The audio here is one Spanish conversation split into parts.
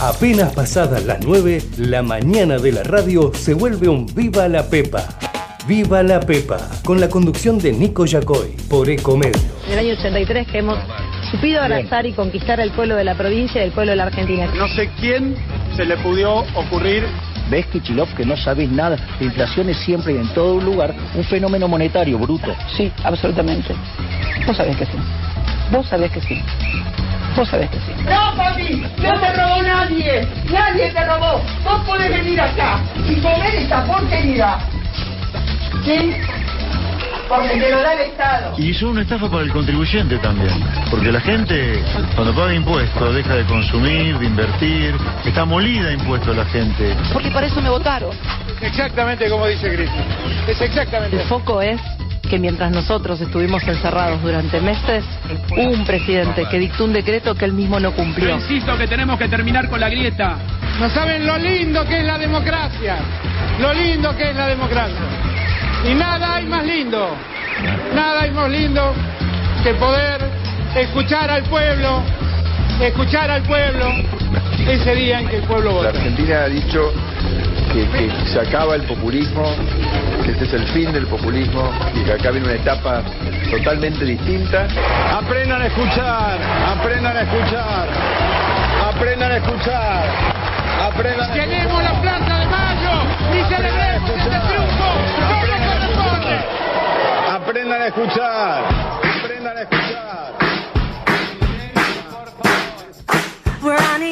Apenas pasadas las 9, la mañana de la radio se vuelve un Viva la Pepa. Viva la Pepa, con la conducción de Nico Yacoy, por Ecomedio. En el año 83 que hemos supido abrazar y conquistar al pueblo de la provincia y al pueblo de la Argentina. No sé quién se le pudió ocurrir ¿Ves, Kichilov, que no sabés nada? La inflación es siempre y en todo lugar un fenómeno monetario bruto. Sí, absolutamente. Vos sabés que sí. Vos sabés que sí. Vos sabés que sí. No, papi, no te robó nadie. Nadie te robó. Vos podés venir acá y comer esta porquería. ¿Sí? Porque te lo da el Estado. Y son una estafa para el contribuyente también, porque la gente cuando paga impuestos deja de consumir, de invertir, está molida de impuestos la gente. Porque para eso me votaron. exactamente como dice Cristo. Es exactamente El foco es que mientras nosotros estuvimos encerrados durante meses, hubo un presidente que dictó un decreto que él mismo no cumplió. insisto que tenemos que terminar con la grieta. No saben lo lindo que es la democracia. Lo lindo que es la democracia. Y nada hay más lindo. Nada hay más lindo que poder escuchar al pueblo, escuchar al pueblo ese día en que el pueblo La vota. Argentina ha dicho que, que se acaba el populismo, que este es el fin del populismo y que acá viene una etapa totalmente distinta. Aprendan a escuchar, aprendan a escuchar, aprendan a escuchar, aprendan a Llenemos la Plaza de Mayo y celebremos este triunfo. Aprendan a escuchar, aprendan a escuchar. We're on Easy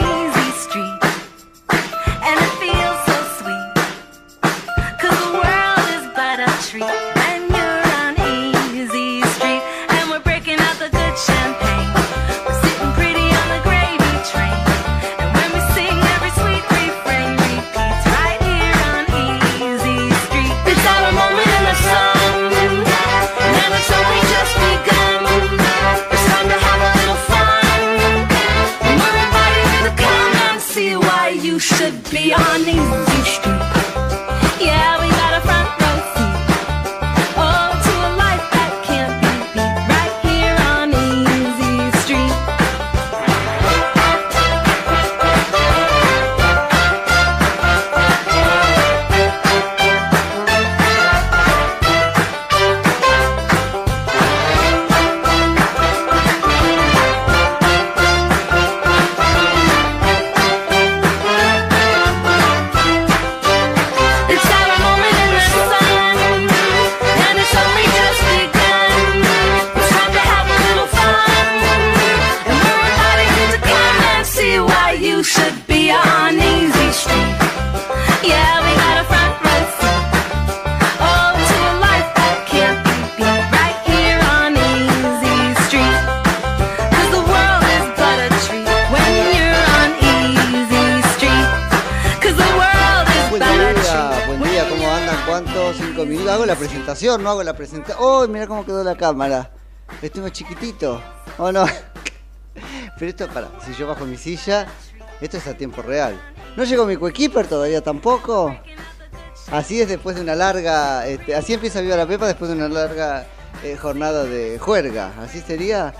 ¿No hago la presentación? ¡Oh, mira cómo quedó la cámara! Estoy más chiquitito. ¿O no? Pero esto, para, si yo bajo mi silla, esto es a tiempo real. ¿No llegó mi coequiper todavía tampoco? Así es después de una larga... este, así empieza Viva la Pepa después de una larga eh, jornada de juerga. ¿Así sería?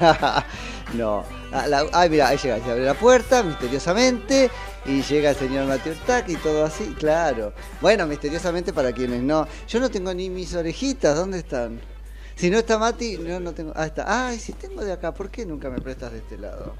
no. Ah, la- Ay, mira, ahí llega, se abre la puerta misteriosamente y llega el señor Mateo Tac y todo así, claro. Bueno, misteriosamente para quienes no. Yo no tengo ni mis orejitas, ¿dónde están? Si no está Mati, no, no tengo. Ah, está. Ay, si tengo de acá, ¿por qué nunca me prestas de este lado?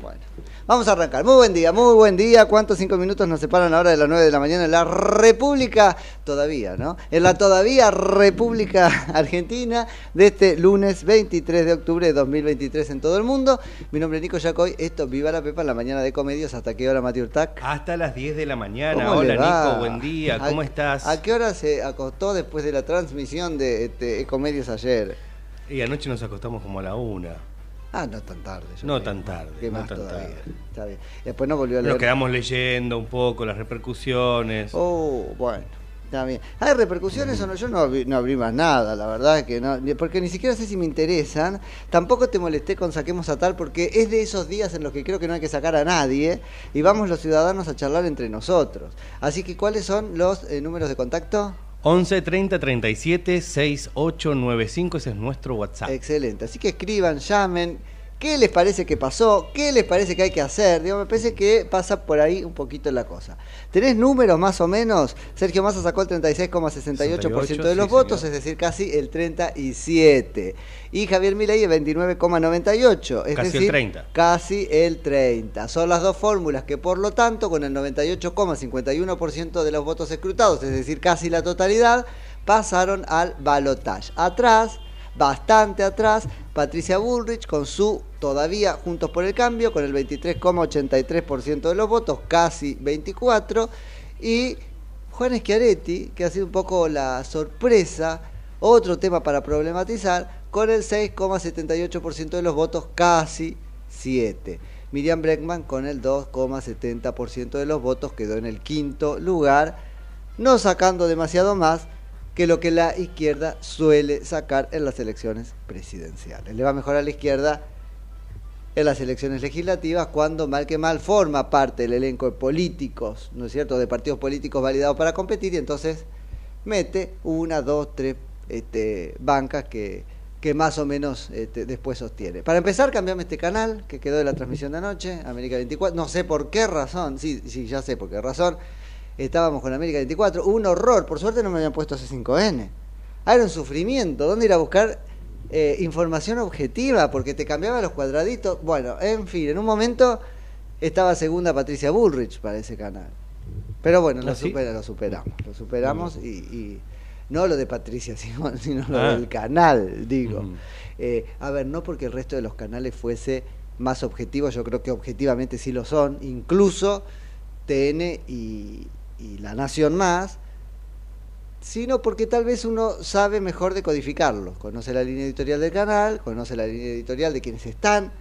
Bueno, vamos a arrancar. Muy buen día, muy buen día. ¿Cuántos cinco minutos nos separan ahora de las 9 de la mañana en la República? Todavía, ¿no? En la todavía República Argentina de este lunes 23 de octubre de 2023 en todo el mundo. Mi nombre es Nico Yacoy. Esto, Viva la Pepa, en la mañana de comedios. ¿Hasta qué hora, Mati Urtac? Hasta las 10 de la mañana. ¿Cómo Hola? Nico, buen día. ¿Cómo ¿A- estás? ¿A qué hora se acostó después de la transmisión de este, Ecomedios ayer? Y anoche nos acostamos como a la una. Ah, no tan tarde. No creo. tan tarde, ¿Qué no más tan todavía? tarde. Está bien. Después no volvió a leer. Nos quedamos leyendo un poco las repercusiones. Oh, bueno. Está bien. ¿Hay repercusiones o no? Yo no abrí, no abrí más nada, la verdad es que no. Porque ni siquiera sé si me interesan. Tampoco te molesté con saquemos a tal, porque es de esos días en los que creo que no hay que sacar a nadie y vamos los ciudadanos a charlar entre nosotros. Así que, ¿cuáles son los eh, números de contacto? 11 30 37 6895, ese es nuestro WhatsApp. Excelente. Así que escriban, llamen. ¿Qué les parece que pasó? ¿Qué les parece que hay que hacer? Digo, me parece que pasa por ahí un poquito la cosa. ¿Tenés números más o menos? Sergio Massa sacó el 36,68% de los sí, votos, señor. es decir, casi el 37. Y Javier Milei el 29,98, es Casi el decir, 30. casi el 30. Son las dos fórmulas que por lo tanto con el 98,51% de los votos escrutados, es decir, casi la totalidad, pasaron al balotaje. Atrás, bastante atrás, Patricia Bullrich con su todavía Juntos por el Cambio, con el 23,83% de los votos, casi 24, y Juan Schiaretti, que ha sido un poco la sorpresa, otro tema para problematizar, con el 6,78% de los votos, casi 7. Miriam Breckman con el 2,70% de los votos quedó en el quinto lugar, no sacando demasiado más que lo que la izquierda suele sacar en las elecciones presidenciales. Le va mejor a la izquierda en las elecciones legislativas cuando mal que mal forma parte del elenco de políticos, ¿no es cierto?, de partidos políticos validados para competir y entonces mete una, dos, tres este, bancas que, que más o menos este, después sostiene. Para empezar, cambiame este canal que quedó de la transmisión de anoche, América 24, no sé por qué razón, sí, sí, ya sé por qué razón, estábamos con América 24, un horror, por suerte no me habían puesto C5N. Ah, era un sufrimiento, ¿dónde ir a buscar eh, información objetiva? Porque te cambiaba los cuadraditos. Bueno, en fin, en un momento estaba segunda Patricia Bullrich para ese canal. Pero bueno, lo, ¿Ah, sí? supera- lo superamos, lo superamos y, y no lo de Patricia, sino, sino lo Ah. del canal, digo. Eh, a ver, no porque el resto de los canales fuese más objetivos, yo creo que objetivamente sí lo son, incluso TN y, y La Nación Más, sino porque tal vez uno sabe mejor decodificarlo, conoce la línea editorial del canal, conoce la línea editorial de quienes están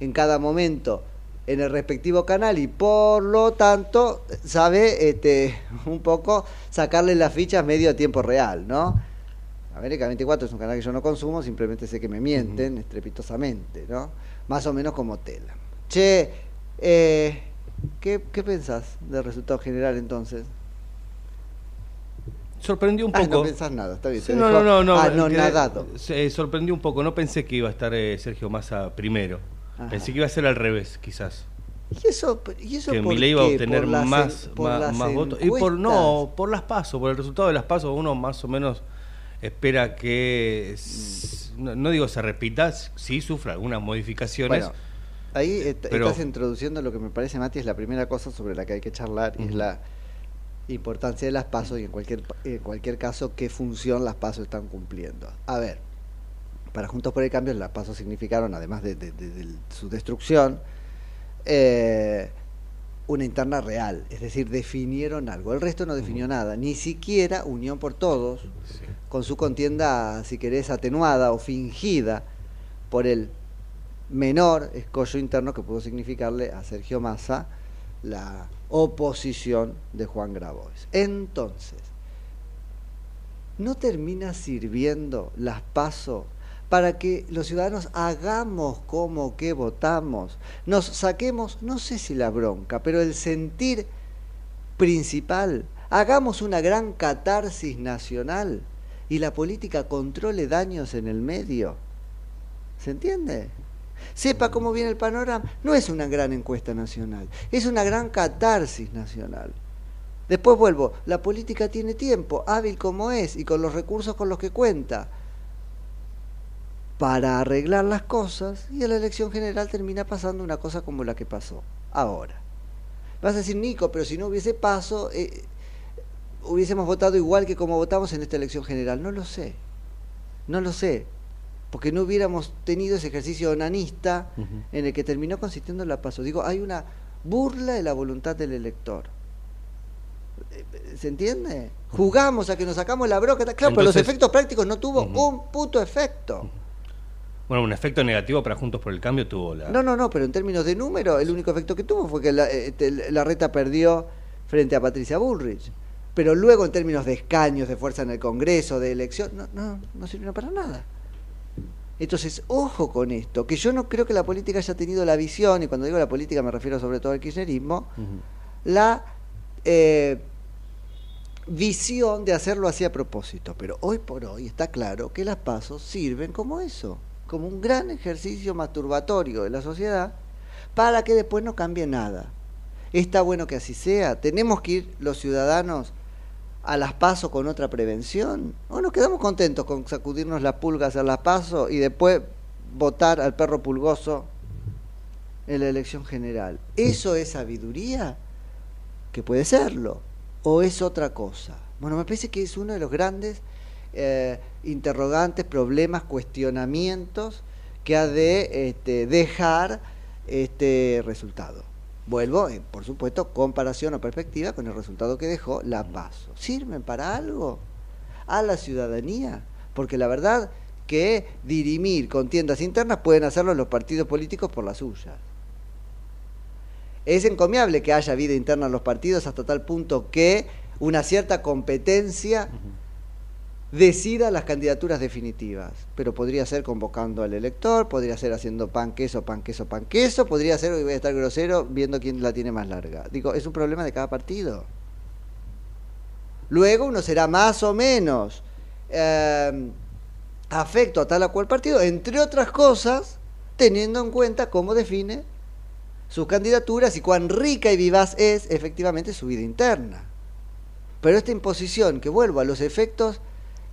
en cada momento en el respectivo canal y por lo tanto sabe este, un poco sacarle las fichas medio a tiempo real, ¿no? América 24 es un canal que yo no consumo, simplemente sé que me mienten estrepitosamente, ¿no? Más o menos como tela. Che, eh, ¿qué, ¿qué pensás del resultado general entonces? Sorprendió un Ah, poco. no pensás nada, está bien. Sí, no, no, no, no. Ah, no, nadado. Se sorprendió un poco. No pensé que iba a estar eh, Sergio Massa primero. Ajá. Pensé que iba a ser al revés, quizás. ¿Y eso, y eso que por Milei iba a obtener ¿Por las más, en- por más, más votos. Y por no, por las pasos, por el resultado de las pasos, uno más o menos espera que s- no, no digo se repita, sí sufra algunas modificaciones. Bueno, ahí est- pero- estás introduciendo lo que me parece, Mati, es la primera cosa sobre la que hay que charlar y es la importancia de las pasos y en cualquier, en cualquier caso qué función las pasos están cumpliendo. A ver, para Juntos por el Cambio las pasos significaron, además de, de- de- de su destrucción, eh, una interna real, es decir, definieron algo. El resto no definió nada, ni siquiera Unión por Todos, Sí. con su contienda, si querés, atenuada o fingida por el menor escollo interno que pudo significarle a Sergio Massa la oposición de Juan Grabois. Entonces, ¿no termina sirviendo las pasos para que los ciudadanos hagamos como que votamos? Nos saquemos, no sé si la bronca, pero el sentir principal, hagamos una gran catarsis nacional y la política controle daños en el medio. ¿Se entiende? Sepa cómo viene el panorama. No es una gran encuesta nacional, es una gran catarsis nacional. Después vuelvo, la política tiene tiempo, hábil como es y con los recursos con los que cuenta, para arreglar las cosas y en la elección general termina pasando una cosa como la que pasó ahora. Vas a decir, Nico, pero si no hubiese paso, eh, hubiésemos votado igual que como votamos en esta elección general. No lo sé, no lo sé, porque no hubiéramos tenido ese ejercicio onanista en el que terminó consistiendo la paso. Digo, hay una burla de la voluntad del elector. ¿Se entiende? Jugamos a que nos sacamos la broca. Claro, pero los Entonces- efectos prácticos no tuvo un puto efecto. Bueno, un efecto negativo para Juntos por el Cambio tuvo la. No, no, no, pero en términos de número, el único efecto que tuvo fue que la, eh, te- la reta perdió frente a Patricia Bullrich. Pero luego, en términos de escaños, de fuerza en el Congreso, de elección, no, no, no sirvió para nada. Entonces, ojo con esto, que yo no creo que la política haya tenido la visión, y cuando digo la política me refiero sobre todo al kirchnerismo, la eh, visión de hacerlo así a propósito. Pero hoy por hoy está claro que las pasos sirven como eso, como un gran ejercicio masturbatorio de la sociedad para que después no cambie nada. Está bueno que así sea. Tenemos que ir los ciudadanos a las pasos con otra prevención. O nos quedamos contentos con sacudirnos las pulgas a las pasos y después votar al perro pulgoso en la elección general. ¿Eso es sabiduría? Que puede serlo. ¿O es otra cosa? Bueno, me parece que es uno de los grandes eh, interrogantes, problemas, cuestionamientos que ha de este, dejar este resultado. Vuelvo, eh, por supuesto, comparación o perspectiva con el resultado que dejó la PASO. ¿Sirven para algo? A la ciudadanía. Porque la verdad que dirimir contiendas internas pueden hacerlo los partidos políticos por la suya. Es encomiable que haya vida interna en los partidos hasta tal punto que una cierta competencia decida las candidaturas definitivas. Pero podría ser convocando al elector, podría ser haciendo pan, queso, pan, queso, pan, queso, podría ser, hoy voy a estar grosero, viendo quién la tiene más larga. Digo, es un problema de cada partido. Luego uno será más o menos eh, afecto a tal o cual partido, entre otras cosas, teniendo en cuenta cómo define sus candidaturas y cuán rica y vivaz es efectivamente su vida interna. Pero esta imposición, que vuelvo a los efectos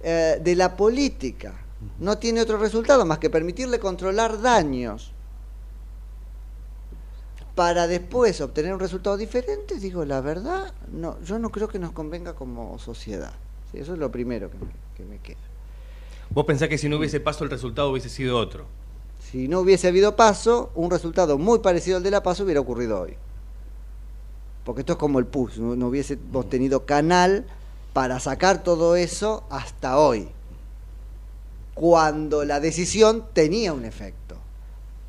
eh, de la política. No tiene otro resultado más que permitirle controlar daños para después obtener un resultado diferente, digo, la verdad, no, yo no creo que nos convenga como sociedad. eso es lo primero que me, que me queda. ¿Vos pensás que si no hubiese paso el resultado hubiese sido otro? Si no hubiese habido paso, un resultado muy parecido al de la paso hubiera ocurrido hoy. Porque esto es como el PUS, no, no hubiésemos tenido canal para sacar todo eso hasta hoy, cuando la decisión tenía un efecto.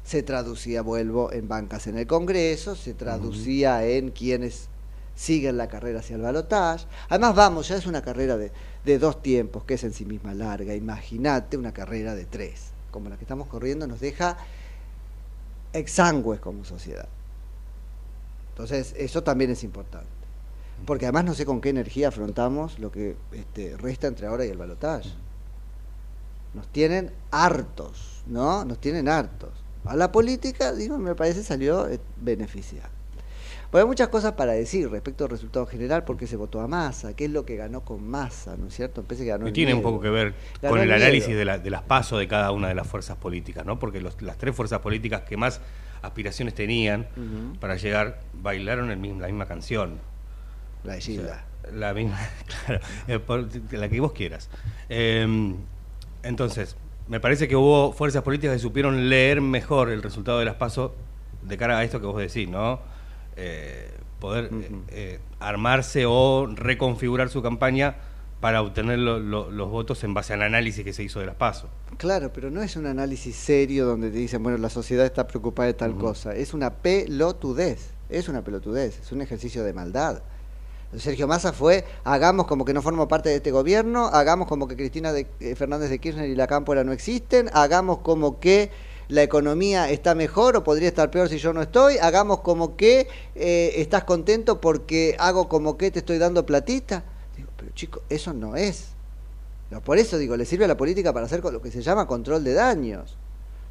Se traducía, vuelvo, en bancas en el Congreso, se traducía en quienes siguen la carrera hacia el balotaje. Además, vamos, ya es una carrera de, de dos tiempos, que es en sí misma larga. Imagínate una carrera de tres, como la que estamos corriendo, nos deja exangües como sociedad. Entonces, eso también es importante porque además no sé con qué energía afrontamos lo que este, resta entre ahora y el balotaje. Nos tienen hartos, ¿no? Nos tienen hartos. A la política, digo, me parece salió eh, beneficiada. Bueno, hay muchas cosas para decir respecto al resultado general, porque se votó a masa, qué es lo que ganó con masa, ¿no es cierto? que ganó y tiene un poco que ver con el, análisis de, las pasos de cada una de las fuerzas políticas, ¿no? Porque las tres fuerzas políticas que más aspiraciones tenían para llegar bailaron el mismo, la misma canción. La de Gilda. la misma, claro, eh, la que vos quieras. Em, entonces, me parece que hubo fuerzas políticas que supieron leer mejor el resultado de las pasos de cara a esto que vos decís, ¿no? Eh, poder eh, armarse o reconfigurar su campaña para obtener los votos en base al análisis que se hizo de las pasos. Claro, pero no es un análisis serio donde te dicen, bueno, la sociedad está preocupada de tal cosa. Es una pelotudez, es una pelotudez, es un ejercicio de maldad. Sergio Massa fue, hagamos como que no formo parte de este gobierno, hagamos como que Cristina de, eh, Fernández de Kirchner y la Cámpora no existen, hagamos como que la economía está mejor o podría estar peor si yo no estoy, hagamos como que eh, estás contento porque hago como que te estoy dando platita. Digo, pero chico, eso no es. por eso digo, le sirve a la política para hacer lo que se llama control de daños,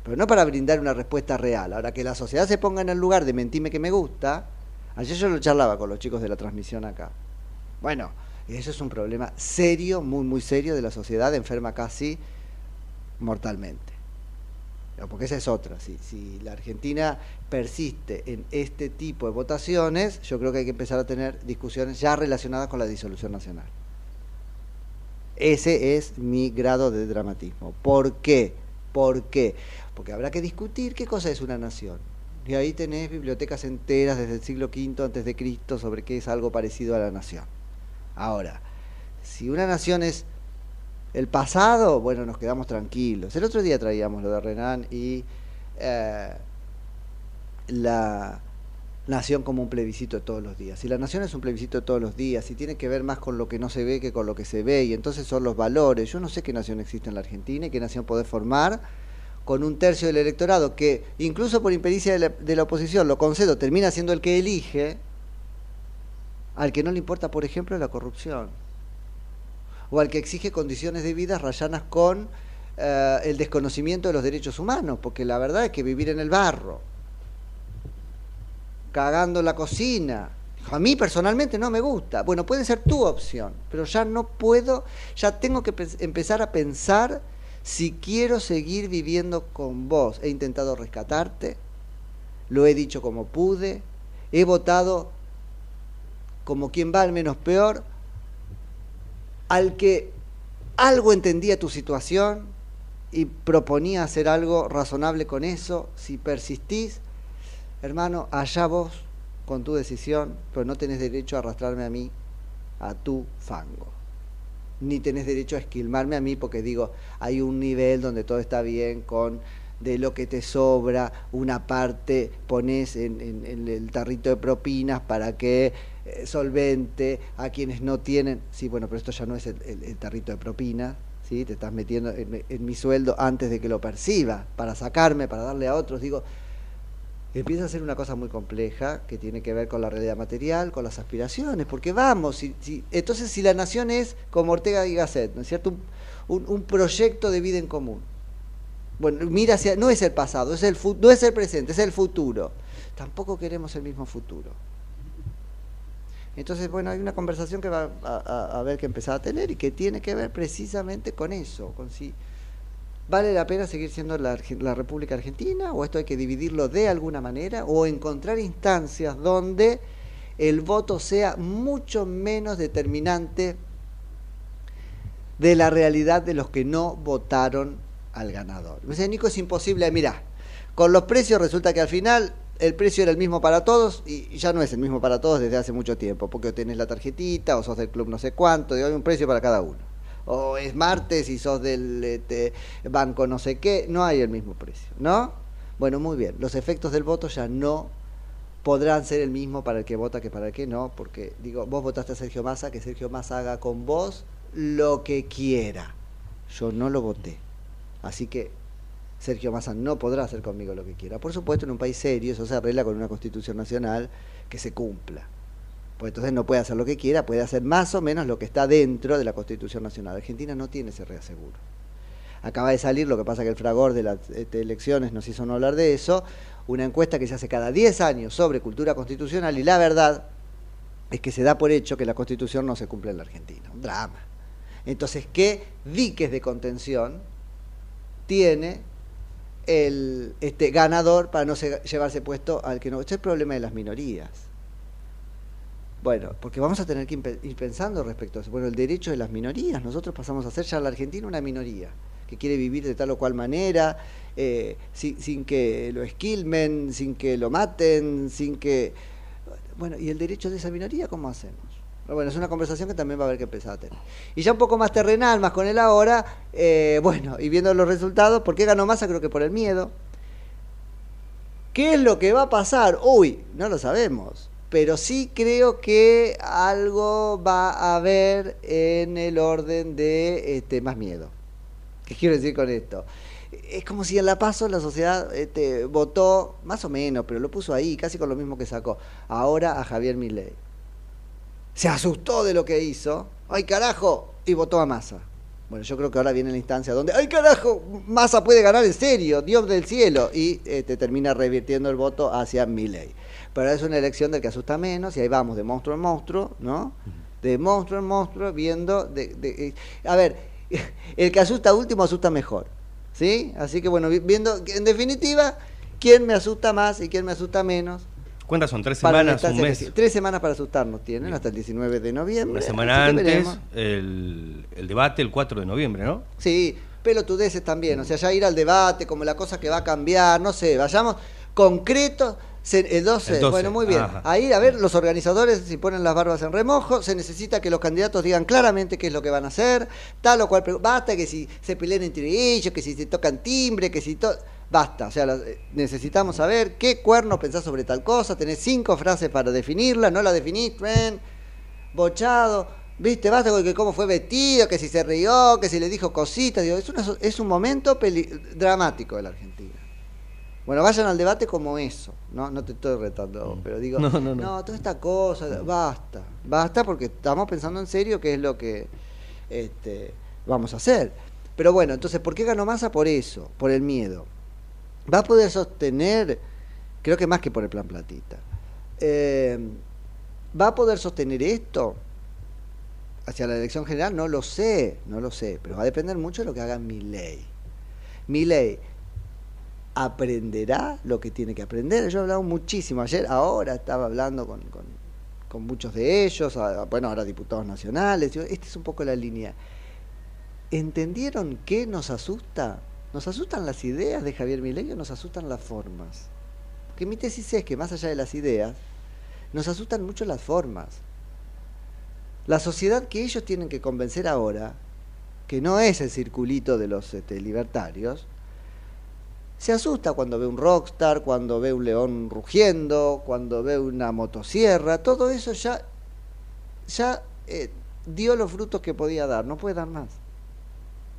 pero no para brindar una respuesta real. Ahora que la sociedad se ponga en el lugar de mentime que me gusta, Ayer yo lo charlaba con los chicos de la transmisión acá. Bueno, eso es un problema serio, muy, muy serio de la sociedad, enferma casi mortalmente. Porque esa es otra. Si, si la Argentina persiste en este tipo de votaciones, yo creo que hay que empezar a tener discusiones ya relacionadas con la disolución nacional. Ese es mi grado de dramatismo. ¿Por qué? ¿Por qué? Porque habrá que discutir qué cosa es una nación. Y ahí tenés bibliotecas enteras desde el siglo V antes de Cristo sobre qué es algo parecido a la nación. Ahora, si una nación es el pasado, bueno, nos quedamos tranquilos. El otro día traíamos lo de Renan y eh, la nación como un plebiscito de todos los días. Si la nación es un plebiscito de todos los días, y tiene que ver más con lo que no se ve que con lo que se ve, y entonces son los valores. Yo no sé qué nación existe en la Argentina y qué nación poder formar con un tercio del electorado, que incluso por impericia de la, oposición, lo concedo, termina siendo el que elige, al que no le importa, por ejemplo, la corrupción, o al que exige condiciones de vida rayanas con eh, el desconocimiento de los derechos humanos, porque la verdad es que vivir en el barro, cagando la cocina, a mí personalmente no me gusta. Bueno, puede ser tu opción, pero ya no puedo, ya tengo que pe- empezar a pensar si quiero seguir viviendo con vos. He intentado rescatarte, lo he dicho como pude, he votado como quien va al menos peor, al que algo entendía tu situación y proponía hacer algo razonable con eso, si persistís, hermano, allá vos con tu decisión, pero no tenés derecho a arrastrarme a mí a tu fango. Ni tenés derecho a esquilmarme a mí porque digo, hay un nivel donde todo está bien con de lo que te sobra, una parte pones en, en- el tarrito de propinas para que eh, solvente a quienes no tienen. Sí, bueno, pero esto ya no es el, tarrito de propinas, ¿sí? Te estás metiendo en, en mi sueldo antes de que lo perciba, para sacarme, para darle a otros. Digo, empieza a ser una cosa muy compleja que tiene que ver con la realidad material, con las aspiraciones, porque vamos, si, si- entonces si la nación es como Ortega y Gasset, ¿no es cierto? Un, proyecto de vida en común. Bueno, mira hacia, no es el pasado, es el no es el presente, es el futuro. Tampoco queremos el mismo futuro. Entonces, bueno, hay una conversación que va a, a- a haber que empezar a tener y que tiene que ver precisamente con eso, con si vale la pena seguir siendo la, República Argentina o esto hay que dividirlo de alguna manera o encontrar instancias donde el voto sea mucho menos determinante de la realidad de los que no votaron al ganador. Me dice, Nico, es imposible, mirá, con los precios resulta que al final el precio era el mismo para todos y ya no es el mismo para todos desde hace mucho tiempo, porque tenés la tarjetita o sos del club no sé cuánto, digo, hay un precio para cada uno. O es martes y sos del este, banco no sé qué, no hay el mismo precio, ¿no? Bueno, muy bien, los efectos del voto ya no podrán ser el mismo para el que vota que para el que no, porque digo, vos votaste a Sergio Massa, que Sergio Massa haga con vos lo que quiera. Yo no lo voté. Así que Sergio Massa no podrá hacer conmigo lo que quiera. Por supuesto, en un país serio eso se arregla con una constitución nacional que se cumpla. Pues entonces no puede hacer lo que quiera, puede hacer más o menos lo que está dentro de la constitución nacional. Argentina no tiene ese reaseguro. Acaba de salir, lo que pasa que el fragor de las este, elecciones nos hizo no hablar de eso, una encuesta que se hace cada 10 años sobre cultura constitucional y la verdad es que se da por hecho que la constitución no se cumple en la Argentina. Un drama. Entonces, ¿qué diques de contención tiene el este, ganador para no se- llevarse puesto al que no? Este es el problema de las minorías. Bueno, porque vamos a tener que ir pensando respecto a eso. Bueno, el derecho de las minorías. Nosotros pasamos a ser ya la Argentina una minoría que quiere vivir de tal o cual manera, eh, sin, que lo esquilmen, sin que lo maten, sin que... Bueno, ¿y el derecho de esa minoría cómo hacemos? Bueno, es una conversación que también va a haber que empezar a tener. Y ya un poco más terrenal, más con el ahora, eh, bueno, y viendo los resultados, ¿por qué ganó Massa? Creo que por el miedo. ¿Qué es lo que va a pasar? Uy, no lo sabemos. Pero sí creo que algo va a haber en el orden de este, más miedo. ¿Qué quiero decir con esto? Es como si en La Paso la sociedad este, votó, más o menos, pero lo puso ahí, casi con lo mismo que sacó, ahora a Javier Milei. Se asustó de lo que hizo, ¡ay carajo! Y votó a Massa. Bueno, yo creo que ahora viene la instancia donde, ¡ay carajo! Massa puede ganar en serio, Dios del cielo. Y este, termina revirtiendo el voto hacia Milei. Pero es una elección del que asusta menos, y ahí vamos, de monstruo en monstruo, ¿no? De monstruo en monstruo, viendo. De, de- eh, a ver, el que asusta último asusta mejor. ¿Sí? Así que bueno, vi- viendo, en definitiva, quién me asusta más y quién me asusta menos. ¿Cuántas son? ¿Tres semanas? Tres semanas para asustarnos tienen, hasta el 19 de noviembre. Una semana antes, el debate el 4 de noviembre, ¿no? Sí, pelotudeces también, o sea, ya ir al debate como la cosa que va a cambiar, no sé, vayamos concretos. Se- El 12, El 12, bueno, muy bien. ajá. Ahí, a ver, los organizadores, si ponen las barbas en remojo, se necesita que los candidatos digan claramente qué es lo que van a hacer, tal o cual. Basta que si se peleen entre ellos, que si se tocan timbre, que si todo. Basta, o sea, eh, necesitamos saber qué cuerno pensás sobre tal cosa, tenés cinco frases para definirla, no la definís, tren, bochado, viste, basta con que cómo fue vestido, que si se rió, que si le dijo cositas, digo, es, una es un momento peli- dramático de la Argentina. Bueno, vayan al debate como eso, no, no te estoy retando, pero digo, No, no, no. toda esta cosa, basta, basta porque estamos pensando en serio qué es lo que este, vamos a hacer. Pero bueno, entonces, ¿por qué ganó Massa? Por eso, por el miedo. ¿Va a poder sostener, creo que más que por el plan platita, eh, ¿va a poder sostener esto hacia la elección general? No lo sé, no lo sé, pero va a depender mucho de lo que haga mi ley. Mi ley aprenderá lo que tiene que aprender. Yo he hablado muchísimo ayer, ahora estaba hablando con, con, muchos de ellos, bueno, ahora diputados nacionales. Esta es un poco la línea. ¿Entendieron qué nos asusta? ¿Nos asustan las ideas de Javier Milei o nos asustan las formas? Porque mi tesis es que más allá de las ideas, nos asustan mucho las formas. La sociedad que ellos tienen que convencer ahora, que no es el circulito de los este, libertarios, se asusta cuando ve un rockstar, cuando ve un león rugiendo, cuando ve una motosierra, todo eso ya, ya eh, dio los frutos que podía dar, no puede dar más.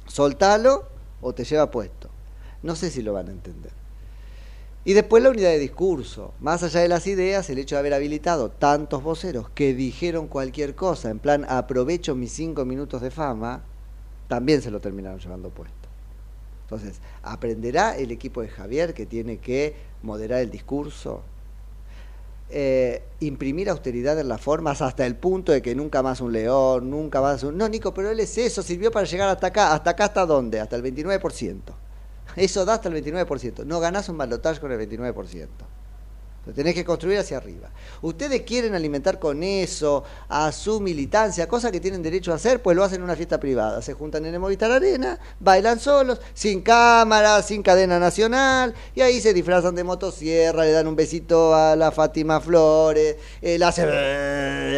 Soltalo o te lleva puesto. No sé si lo van a entender. Y después la unidad de discurso. Más allá de las ideas, el hecho de haber habilitado tantos voceros que dijeron cualquier cosa, en plan aprovecho mis cinco minutos de fama, también se lo terminaron llevando puesto. Entonces, ¿aprenderá el equipo de Javier que tiene que moderar el discurso? Eh, imprimir austeridad en las formas hasta el punto de que nunca más un león, nunca más un... No, Nico, pero él es eso, sirvió para llegar hasta acá. ¿Hasta acá hasta dónde? Hasta el 29%. Eso da hasta el 29%. No ganás un balotaje con el 29%. Lo tenés que construir hacia arriba. Ustedes quieren alimentar con eso a su militancia, cosa que tienen derecho a hacer, pues lo hacen en una fiesta privada. Se juntan en el Movistar Arena, bailan solos, sin cámara, sin cadena nacional, y ahí se disfrazan de motosierra, le dan un besito a la Fátima Flores, él hace,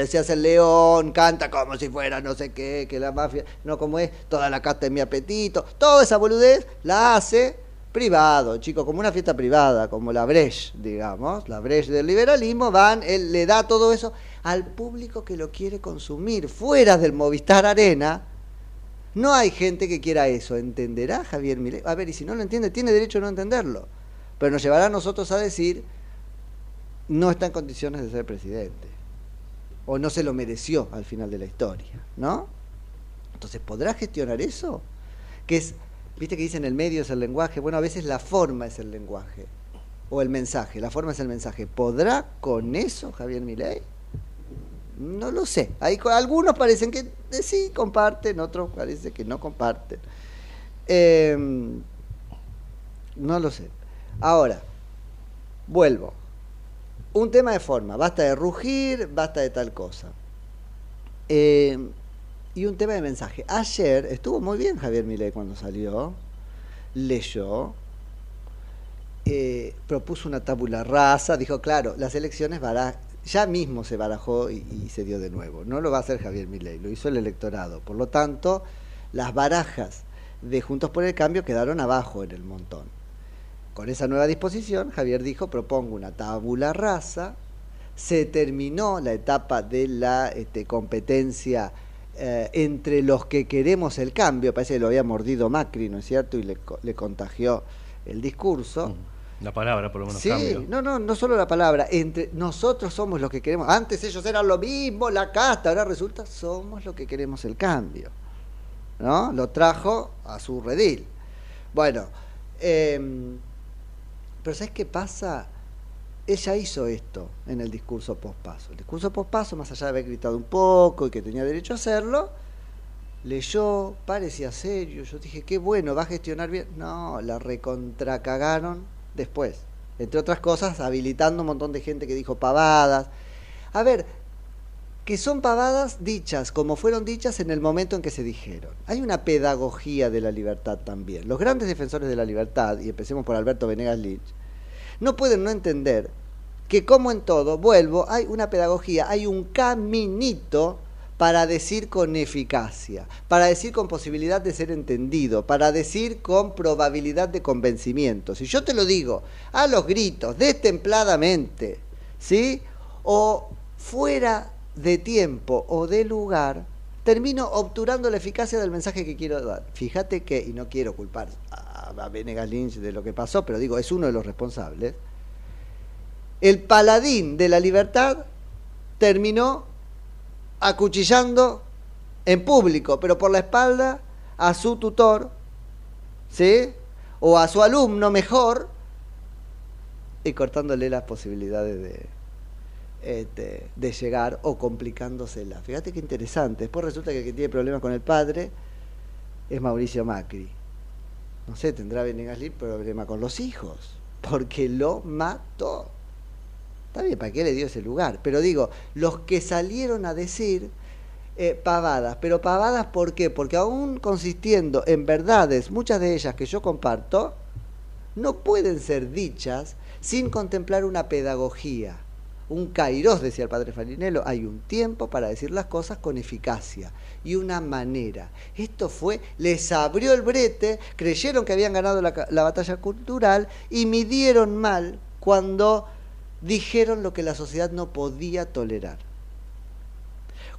se hace el león, canta como si fuera no sé qué, que la mafia, no como es, toda la casta de mi apetito, toda esa boludez la hace privado, chicos, como una fiesta privada, como la Breche, digamos, la Breche del liberalismo, van, él le da todo eso al público que lo quiere consumir, fuera del Movistar Arena. No hay gente que quiera eso, ¿entenderá Javier Milei? A ver, y si no lo entiende, tiene derecho a no entenderlo, pero nos llevará a nosotros a decir, no está en condiciones de ser presidente, o no se lo mereció al final de la historia, ¿no? Entonces, ¿podrá gestionar eso? Que es Viste que dicen el medio es el lenguaje. Bueno, a veces la forma es el lenguaje. O el mensaje. La forma es el mensaje. ¿Podrá con eso Javier Milei? No lo sé. Hay, algunos parecen que eh, sí comparten, otros parece que no comparten. Eh, no lo sé. Ahora, vuelvo. Un tema de forma. Basta de rugir, basta de tal cosa. Eh, y un tema de mensaje. Ayer estuvo muy bien Javier Milei cuando salió, leyó, eh, propuso una tabula rasa, dijo, claro, las elecciones bara- ya mismo se barajó y, y se dio de nuevo. No lo va a hacer Javier Milei, lo hizo el electorado. Por lo tanto, las barajas de Juntos por el Cambio quedaron abajo en el montón. Con esa nueva disposición, Javier dijo, propongo una tabula rasa, se terminó la etapa de la este, competencia eh, entre los que queremos el cambio, parece que lo había mordido Macri, ¿no es cierto? Y le, co- le contagió el discurso. La palabra, por lo menos, Sí, cambio. no, no, no solo la palabra, entre nosotros somos los que queremos. Antes ellos eran lo mismo, la casta, ahora resulta somos los que queremos el cambio. ¿No? Lo trajo a su redil. Bueno, em, pero ¿sabes qué pasa? Ella hizo esto en el discurso pospaso. El discurso pospaso, más allá de haber gritado un poco y que tenía derecho a hacerlo, leyó, parecía serio. Yo dije, qué bueno, va a gestionar bien. No, la recontracagaron después. Entre otras cosas, habilitando un montón de gente que dijo pavadas. A ver, que son pavadas dichas como fueron dichas en el momento en que se dijeron. Hay una pedagogía de la libertad también. Los grandes defensores de la libertad, y empecemos por Alberto Venegas Lynch, no pueden no entender que como en todo, vuelvo, hay una pedagogía, hay un caminito para decir con eficacia, para decir con posibilidad de ser entendido, para decir con probabilidad de convencimiento. Si yo te lo digo a los gritos, destempladamente, ¿sí? O fuera de tiempo o de lugar, termino obturando la eficacia del mensaje que quiero dar. Fíjate que, y no quiero culpar a Venegas Lynch de lo que pasó, pero digo, es uno de los responsables, el paladín de la libertad terminó acuchillando en público, pero por la espalda, a su tutor, ¿sí? O a su alumno mejor y cortándole las posibilidades de, este, de llegar o complicándosela. Fíjate qué interesante. Después resulta que el que tiene problemas con el padre es Mauricio Macri. No sé, tendrá Venegas problema con los hijos, porque lo mató. Está bien, ¿para qué le dio ese lugar? Pero digo, los que salieron a decir eh, pavadas, pero pavadas ¿por qué? Porque aún consistiendo en verdades, muchas de ellas que yo comparto, no pueden ser dichas sin contemplar una pedagogía, un kairos, decía el padre Farinello, hay un tiempo para decir las cosas con eficacia y una manera. Esto fue, les abrió el brete, creyeron que habían ganado la, la batalla cultural y midieron mal cuando dijeron lo que la sociedad no podía tolerar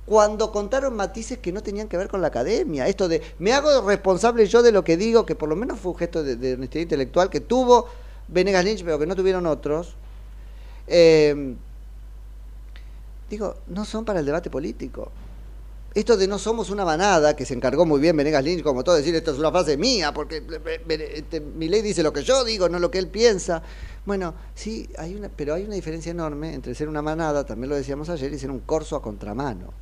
cuando contaron matices que no tenían que ver con la academia. Esto de, me hago responsable yo de lo que digo, que por lo menos fue un gesto de, de honestidad intelectual que tuvo Venegas Lynch, pero que no tuvieron otros. Eh, digo, no son para el debate político. Esto de no somos una manada, que se encargó muy bien Venegas Lynch, como todo, decir esto es una frase mía, porque este, mi ley dice lo que yo digo, no lo que él piensa. Bueno, sí, hay una, pero hay una diferencia enorme entre ser una manada, también lo decíamos ayer, y ser un corso a contramano.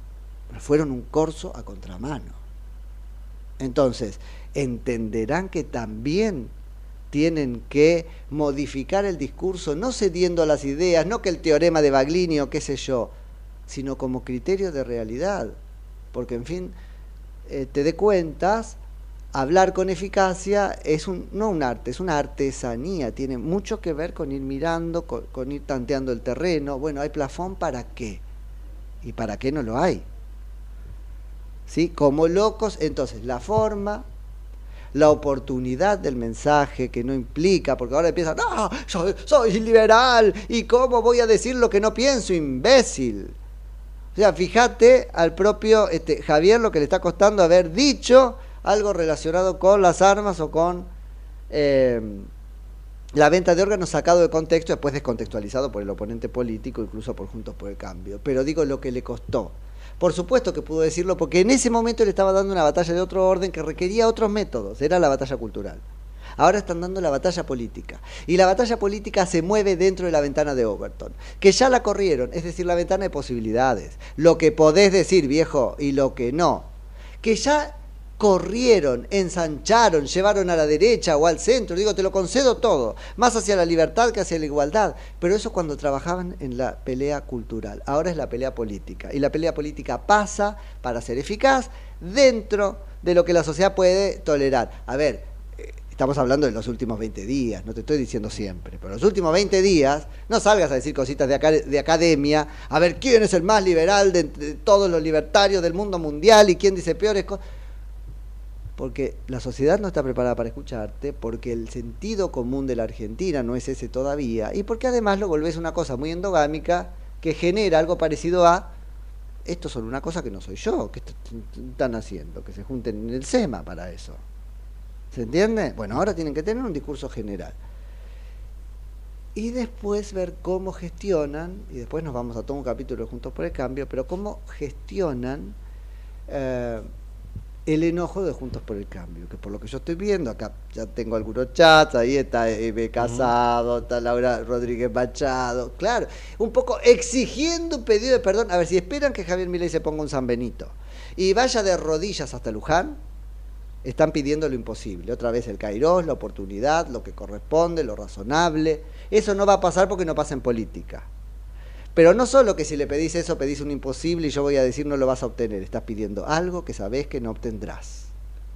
Fueron un corso a contramano. Entonces, entenderán que también tienen que modificar el discurso, no cediendo a las ideas, no que el teorema de Baglini o qué sé yo, sino como criterio de realidad. Porque, en fin, eh, te dé cuentas, hablar con eficacia es un, no un arte, es una artesanía, tiene mucho que ver con ir mirando, con, ir tanteando el terreno. Bueno, ¿hay plafón para qué? ¿Y para qué no lo hay? ¿Sí? Como locos, entonces la forma, la oportunidad del mensaje que no implica, porque ahora empiezan, no, soy, soy liberal, ¿y cómo voy a decir lo que no pienso, imbécil? O sea, fíjate al propio este, Javier lo que le está costando haber dicho algo relacionado con las armas o con eh, la venta de órganos sacado de contexto, después descontextualizado por el oponente político, incluso por Juntos por el Cambio. Pero digo lo que le costó. Por supuesto que pudo decirlo porque en ese momento le estaba dando una batalla de otro orden que requería otros métodos, era la batalla cultural. Ahora están dando la batalla política. Y la batalla política se mueve dentro de la ventana de Overton, que ya la corrieron, es decir, la ventana de posibilidades. Lo que podés decir, viejo, y lo que no. Que ya corrieron, ensancharon, llevaron a la derecha o al centro, digo, te lo concedo todo, más hacia la libertad que hacia la igualdad, pero eso cuando trabajaban en la pelea cultural, ahora es la pelea política, y la pelea política pasa para ser eficaz dentro de lo que la sociedad puede tolerar. A ver, estamos hablando de los últimos 20 días, no te estoy diciendo siempre, pero los últimos 20 días, no salgas a decir cositas de, de academia, a ver quién es el más liberal de, de todos los libertarios del mundo mundial y quién dice peores cosas porque la sociedad no está preparada para escucharte, porque el sentido común de la Argentina no es ese todavía, y porque además lo volvés una cosa muy endogámica que genera algo parecido a esto son una cosa que no soy yo, que están haciendo, que se junten en el SEMA para eso. ¿Se entiende? Bueno, ahora tienen que tener un discurso general. Y después ver cómo gestionan, y después nos vamos a todo un capítulo Juntos por el Cambio, pero cómo gestionan eh, el enojo de Juntos por el Cambio, que por lo que yo estoy viendo, acá ya tengo algunos chats, ahí está Eve Casado, está Laura Rodríguez Machado, claro, un poco exigiendo un pedido de perdón, a ver si esperan que Javier Milei se ponga un San Benito y vaya de rodillas hasta Luján, están pidiendo lo imposible, otra vez el Cairós, la oportunidad, lo que corresponde, lo razonable, eso no va a pasar porque no pasa en política. Pero no solo que si le pedís eso, pedís un imposible y yo voy a decir no lo vas a obtener. Estás pidiendo algo que sabés que no obtendrás.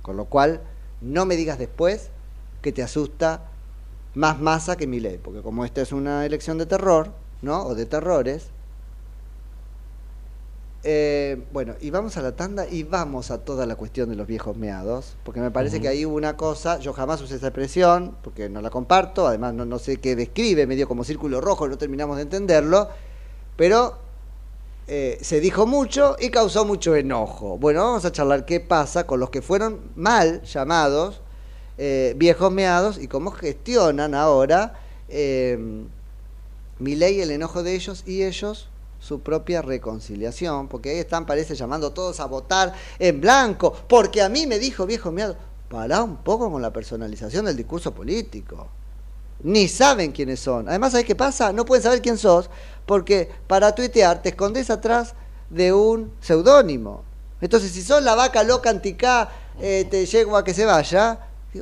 Con lo cual, no me digas después que te asusta más masa que mi ley. Porque como esta es una elección de terror, ¿no? O de terrores. Eh, bueno, y vamos a la tanda y vamos a toda la cuestión de los viejos meados, porque me parece que ahí hubo una cosa, yo jamás usé esa expresión, porque no la comparto, además no, no sé qué describe, medio como círculo rojo, no terminamos de entenderlo, pero eh, se dijo mucho y causó mucho enojo. Bueno, vamos a charlar qué pasa con los que fueron mal llamados eh, viejos meados y cómo gestionan ahora mi ley el enojo de ellos y ellos su propia reconciliación, porque ahí están, parece, llamando todos a votar en blanco, porque a mí me dijo viejo meado. Pará un poco con la personalización del discurso político. Ni saben quiénes son. Además, ¿sabes qué pasa? No pueden saber quién sos porque para tuitear te escondes atrás de un seudónimo. Entonces, si sos la vaca loca anticá, eh, te llego a que se vaya,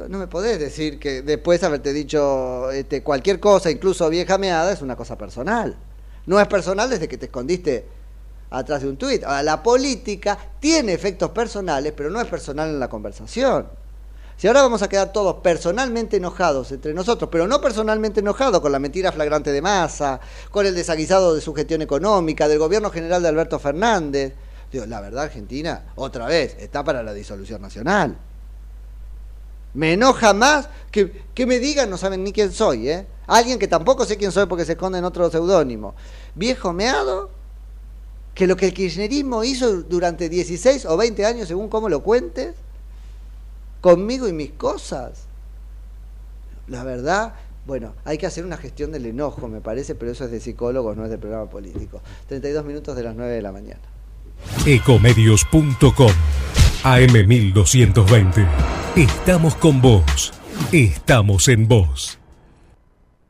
no me podés decir que después de haberte dicho este, cualquier cosa, incluso vieja meada, es una cosa personal. No es personal desde que te escondiste atrás de un tuit. Ahora, la política tiene efectos personales, pero no es personal en la conversación. Si ahora vamos a quedar todos personalmente enojados entre nosotros, pero no personalmente enojados con la mentira flagrante de masa, con el desaguisado de su gestión económica, del gobierno general de Alberto Fernández, digo, la verdad Argentina, otra vez, está para la disolución nacional. Me enoja más que, que me digan, no saben ni quién soy, ¿eh? Alguien que tampoco sé quién soy porque se esconde en otro seudónimo. Viejo meado, que lo que el kirchnerismo hizo durante 16 o 20 años, según cómo lo cuentes, conmigo y mis cosas. La verdad, bueno, hay que hacer una gestión del enojo, me parece, pero eso es de psicólogos, no es de programa político. 32 minutos de las 9 de la mañana. Ecomedios.com AM1220. Estamos con vos. Estamos en vos.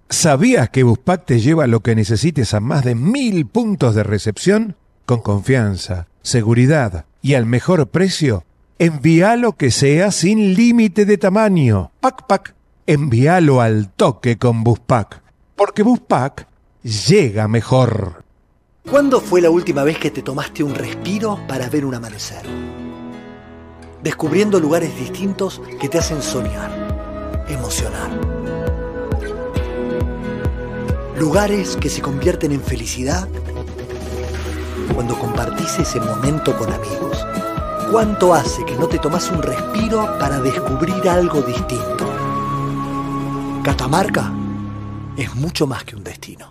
¿Sabías que Buspack te lleva lo que necesites a más de mil puntos de recepción? Con confianza, seguridad y al mejor precio. Envíalo que sea sin límite de tamaño. Pac Pac. Envíalo al toque con Buspack. Porque Buspack llega mejor. ¿Cuándo fue la última vez que te tomaste un respiro para ver un amanecer? Descubriendo lugares distintos que te hacen soñar, emocionar. Lugares que se convierten en felicidad cuando compartís ese momento con amigos. ¿Cuánto hace que no te tomas un respiro para descubrir algo distinto? Catamarca es mucho más que un destino.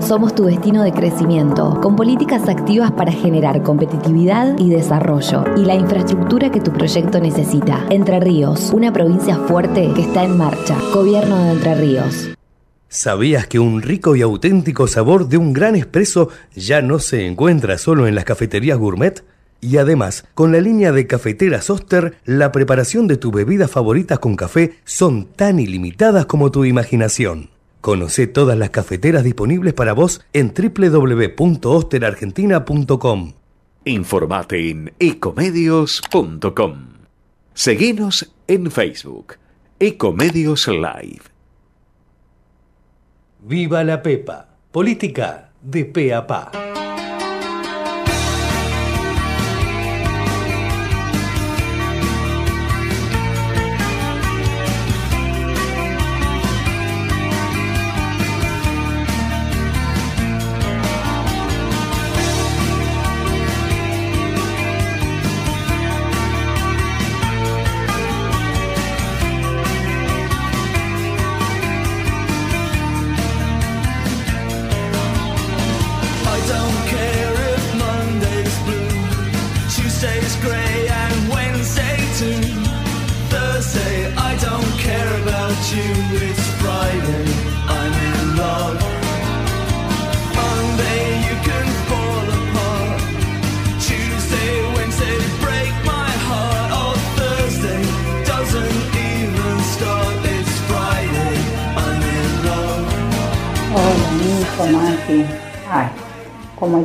Somos tu destino de crecimiento, con políticas activas para generar competitividad y desarrollo y la infraestructura que tu proyecto necesita. Entre Ríos, una provincia fuerte que está en marcha. Gobierno de Entre Ríos. ¿Sabías que un rico y auténtico sabor de un gran espresso ya no se encuentra solo en las cafeterías gourmet? Y además, con la línea de cafeteras Oster, la preparación de tus bebidas favoritas con café son tan ilimitadas como tu imaginación. Conoce todas las cafeteras disponibles para vos en www.osterargentina.com. Informate en ecomedios.com. Seguinos en Facebook, Ecomedios Live. Viva la Pepa. Política de pe a pa.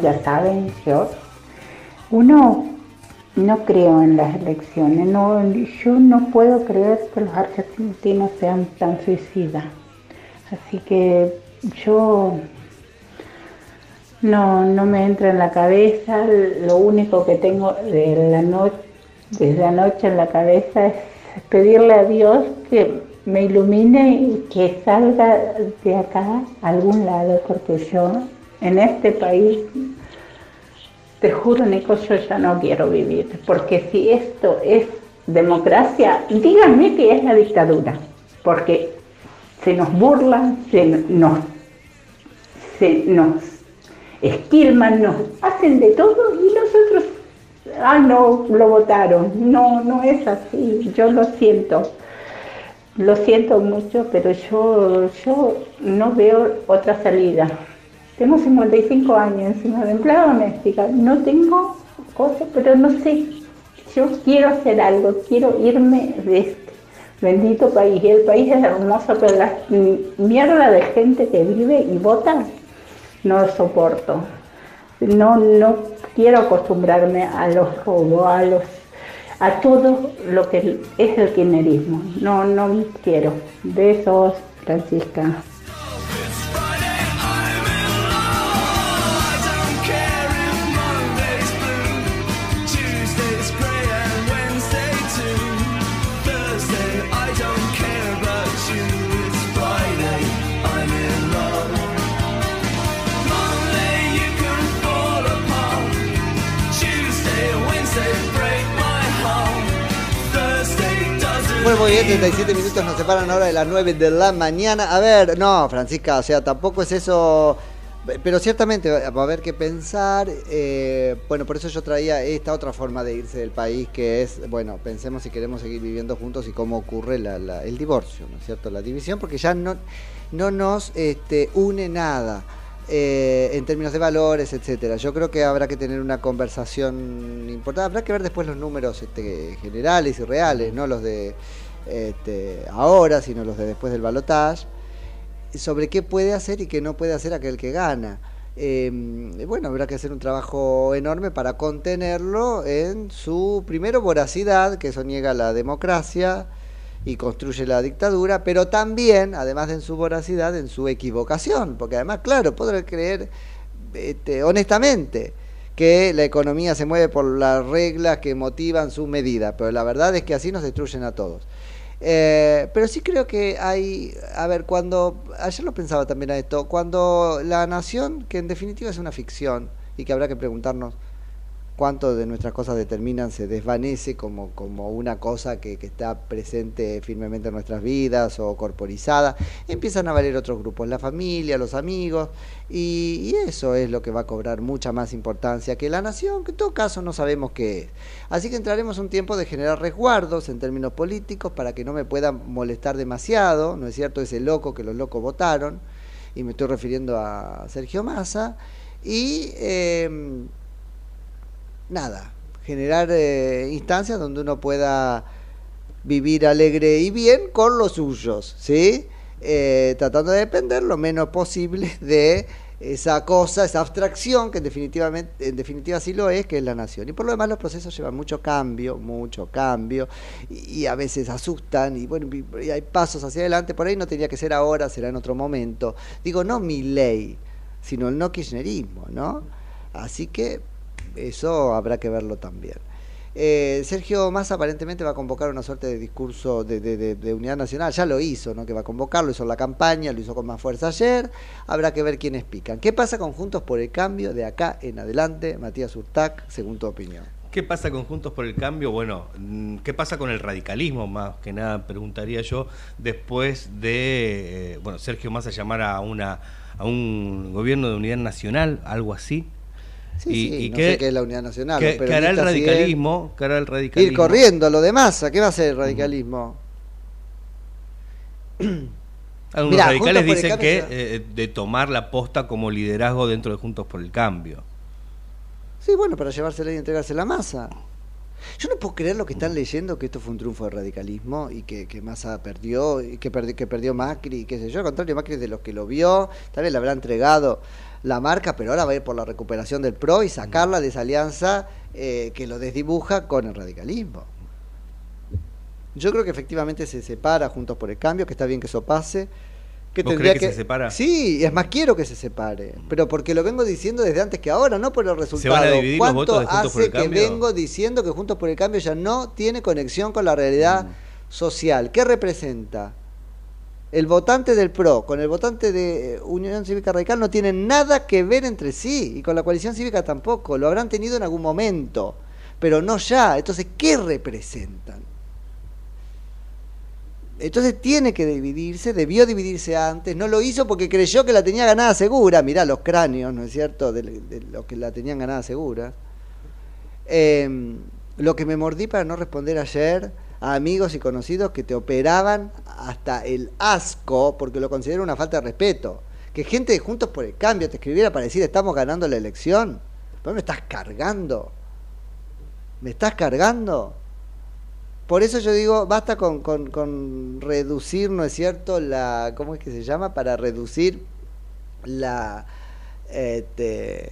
Ya saben, yo, uno no creo en las elecciones. No, yo no puedo creer que los argentinos sean tan suicidas. Así que yo no, no me entra en la cabeza. Lo único que tengo de la noche, desde anoche en la cabeza es pedirle a Dios que me ilumine y que salga de acá a algún lado, porque yo en este país te juro, Nico, yo ya no quiero vivir, porque si esto es democracia, díganme que es la dictadura, porque se nos burlan, se nos, se nos esquilman, nos hacen de todo y nosotros, ah, no, lo votaron. No, no es así, yo lo siento. Lo siento mucho, pero yo, yo no veo otra salida. Tengo 55 años encima de empleada doméstica. No tengo cosas, pero no sé. Yo quiero hacer algo, quiero irme de este bendito país. Y el país es hermoso, pero la mierda de gente que vive y vota no lo soporto. No, no quiero acostumbrarme a los robos, a los a todo lo que es el kirchnerismo. No, no quiero. Besos, Francisca. Bueno, muy bien, 37 minutos nos separan ahora de las 9 de la mañana. A ver, no, Francisca, o sea, tampoco es eso. Pero ciertamente va a haber que pensar. eh, bueno, por eso yo traía esta otra forma de irse del país, que es, bueno, pensemos si queremos seguir viviendo juntos y cómo ocurre la- la- el divorcio, ¿no es cierto? La división, porque ya no, no nos este, une nada. Eh, en términos de valores, etcétera. Yo creo que habrá que tener una conversación importante. Habrá que ver después los números este, generales y reales, no los de este, ahora, sino los de después del balotaje, sobre qué puede hacer y qué no puede hacer aquel que gana. Eh, bueno, habrá que hacer un trabajo enorme para contenerlo en su, primero, voracidad, que eso niega la democracia y construye la dictadura, pero también, además de en su voracidad, en su equivocación, porque además, claro, podré creer este, honestamente que la economía se mueve por las reglas que motivan su medida, pero la verdad es que así nos destruyen a todos. Eh, pero sí creo que hay, a ver, cuando, ayer lo pensaba también a esto, cuando la nación, que en definitiva es una ficción y que habrá que preguntarnos cuánto de nuestras cosas determinan se desvanece como, como una cosa que, que está presente firmemente en nuestras vidas o corporizada, empiezan a valer otros grupos, la familia, los amigos, y, eso es lo que va a cobrar mucha más importancia que la nación, que en todo caso no sabemos qué es. Así que entraremos un tiempo de generar resguardos en términos políticos para que no me puedan molestar demasiado, ¿no es cierto? Ese loco que los locos votaron, y me estoy refiriendo a Sergio Massa, y... em, nada, generar eh, instancias donde uno pueda vivir alegre y bien con los suyos, ¿sí? Eh, tratando de depender lo menos posible de esa cosa, esa abstracción que en, definitivamente, en definitiva sí lo es, que es la nación. Y por lo demás los procesos llevan mucho cambio, mucho cambio, y, y a veces asustan, y bueno, y- hay pasos hacia adelante, por ahí no tenía que ser ahora, será en otro momento. Digo, no mi ley, sino el no kirchnerismo, ¿no? Así que eso habrá que verlo también. Eh, Sergio Massa aparentemente va a convocar una suerte de discurso de, de- de- unidad nacional, ya lo hizo, ¿no? que va a convocarlo, hizo en la campaña, lo hizo con más fuerza ayer, habrá que ver quiénes pican. ¿Qué pasa con Juntos por el Cambio de acá en adelante, Matías Urtac, según tu opinión? ¿Qué pasa con Juntos por el Cambio? Bueno, mm, ¿qué pasa con el radicalismo? Más que nada, preguntaría yo, después de, eh, bueno, Sergio Massa llamar a, una, a un gobierno de unidad nacional, algo así. Sí, sí, no sé qué es la unidad nacional. ¿Qué, los qué hará el radicalismo? ¿Qué hará el radicalismo? Ir corriendo, lo de Massa, ¿qué va a hacer el radicalismo? Algunos Mirá, radicales dicen que eh, de tomar la posta como liderazgo dentro de Juntos por el Cambio. Sí, bueno, para llevársela y entregársela a Massa. Yo no puedo creer lo que están leyendo, que esto fue un triunfo del radicalismo y que, que Massa perdió, y que, perdi- que perdió Macri, y qué sé yo. Al contrario, Macri es de los que lo vio, tal vez le habrá entregado la marca, pero ahora va a ir por la recuperación del PRO y sacarla de esa alianza eh, que lo desdibuja con el radicalismo. Yo creo que efectivamente se separa Juntos por el Cambio, que está bien que eso pase. Que ¿Vos tendría que se separa? Sí, es más, quiero que se separe. Pero porque lo vengo diciendo desde antes que ahora, no por el resultado. van a dividir los ¿Cuánto votos de Juntos por hace el que Cambio? vengo diciendo que Juntos por el Cambio ya no tiene conexión con la realidad Mm. social? ¿Qué representa? El votante del PRO con el votante de eh, Unión Cívica Radical no tienen nada que ver entre sí y con la coalición cívica tampoco. Lo habrán tenido en algún momento, pero no ya. Entonces, ¿qué representan? Entonces tiene que dividirse, debió dividirse antes, no lo hizo porque creyó que la tenía ganada segura. Mirá los cráneos, ¿no es cierto?, de, de los que la tenían ganada segura. Eh, lo que me mordí para no responder ayer a amigos y conocidos que te operaban hasta el asco porque lo considero una falta de respeto. Que gente de Juntos por el Cambio te escribiera para decir estamos ganando la elección. ¿Pero me estás cargando? ¿Me estás cargando? Por eso yo digo, basta con, con, con reducir, ¿no es cierto? La, ¿Cómo es que se llama? Para reducir la... Este,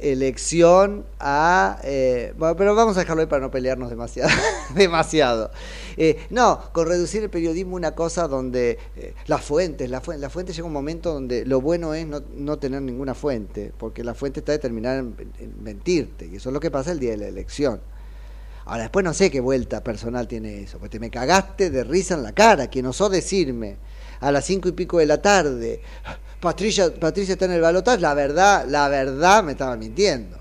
elección a... eh, pero vamos a dejarlo ahí para no pelearnos demasiado. demasiado. Eh, no, con reducir el periodismo una cosa donde eh, las fuentes, la, fuente, la fuente llega un momento donde lo bueno es no, no tener ninguna fuente, porque la fuente está determinada en, en mentirte, y eso es lo que pasa el día de la elección. Ahora, después no sé qué vuelta personal tiene eso, porque te me cagaste de risa en la cara, quien osó decirme a las cinco y pico de la tarde, Patricia, Patricia está en el balotaje, la verdad, la verdad me estaba mintiendo.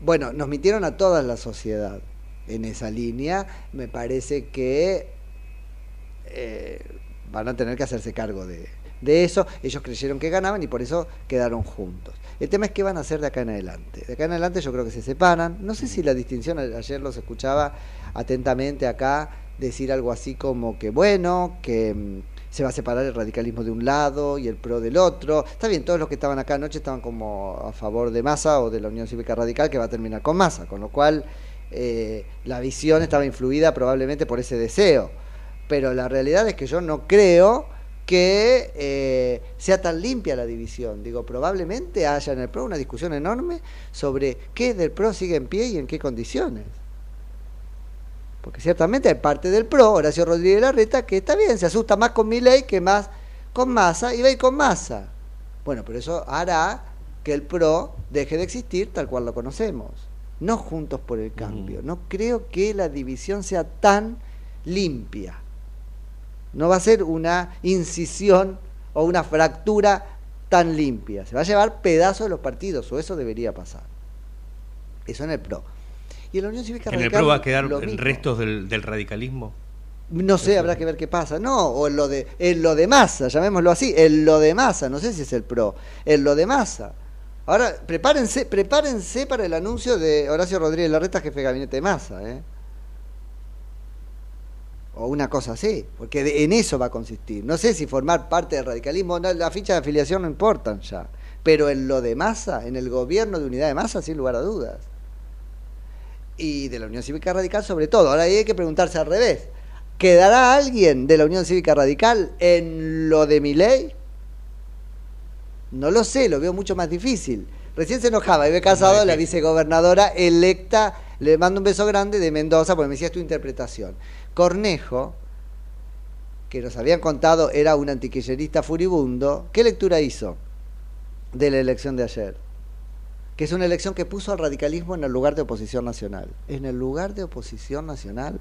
Bueno, nos mintieron a toda la sociedad en esa línea, me parece que eh, van a tener que hacerse cargo de, de eso, ellos creyeron que ganaban y por eso quedaron juntos. El tema es qué van a hacer de acá en adelante. De acá en adelante yo creo que se separan. No sé si la distinción, ayer los escuchaba atentamente acá decir algo así como que bueno, que mm, se va a separar el radicalismo de un lado y el PRO del otro. Está bien, todos los que estaban acá anoche estaban como a favor de Massa o de la Unión Cívica Radical que va a terminar con Massa, con lo cual eh, la visión estaba influida probablemente por ese deseo. Pero la realidad es que yo no creo que eh, sea tan limpia la división. Digo, probablemente haya en el PRO una discusión enorme sobre qué del PRO sigue en pie y en qué condiciones. Porque ciertamente hay parte del PRO, Horacio Rodríguez Larreta, que está bien, se asusta más con mi ley que más con masa y va a ir con masa. Bueno, pero eso hará que el PRO deje de existir tal cual lo conocemos. No juntos por el cambio. No creo que la división sea tan limpia. No va a ser una incisión o una fractura tan limpia. Se va a llevar pedazos de los partidos, o eso debería pasar. Eso en el PRO. Y en la Unión Cívica ¿En el PRO va a quedar restos del, del radicalismo? No sé, habrá que ver qué pasa. No, o en lo de, en lo de masa, llamémoslo así, en lo de masa, no sé si es el PRO, en lo de masa. Ahora, prepárense, prepárense para el anuncio de Horacio Rodríguez Larreta, jefe de gabinete de masa, ¿eh? O una cosa así, porque de- en eso va a consistir. No sé si formar parte del radicalismo, no, la ficha de afiliación no importan ya. Pero en lo de masa, en el gobierno de unidad de masa, sin lugar a dudas. Y de la Unión Cívica Radical sobre todo. Ahora hay que preguntarse al revés. ¿Quedará alguien de la Unión Cívica Radical en lo de mi ley? No lo sé, lo veo mucho más difícil. Recién se enojaba, Ibe Casado, la vicegobernadora electa, le mando un beso grande de Mendoza, porque me decía es tu interpretación. Cornejo, que nos habían contado era un antiquillerista furibundo, ¿qué lectura hizo de la elección de ayer? Que es una elección que puso al radicalismo en el lugar de oposición nacional. En el lugar de oposición nacional.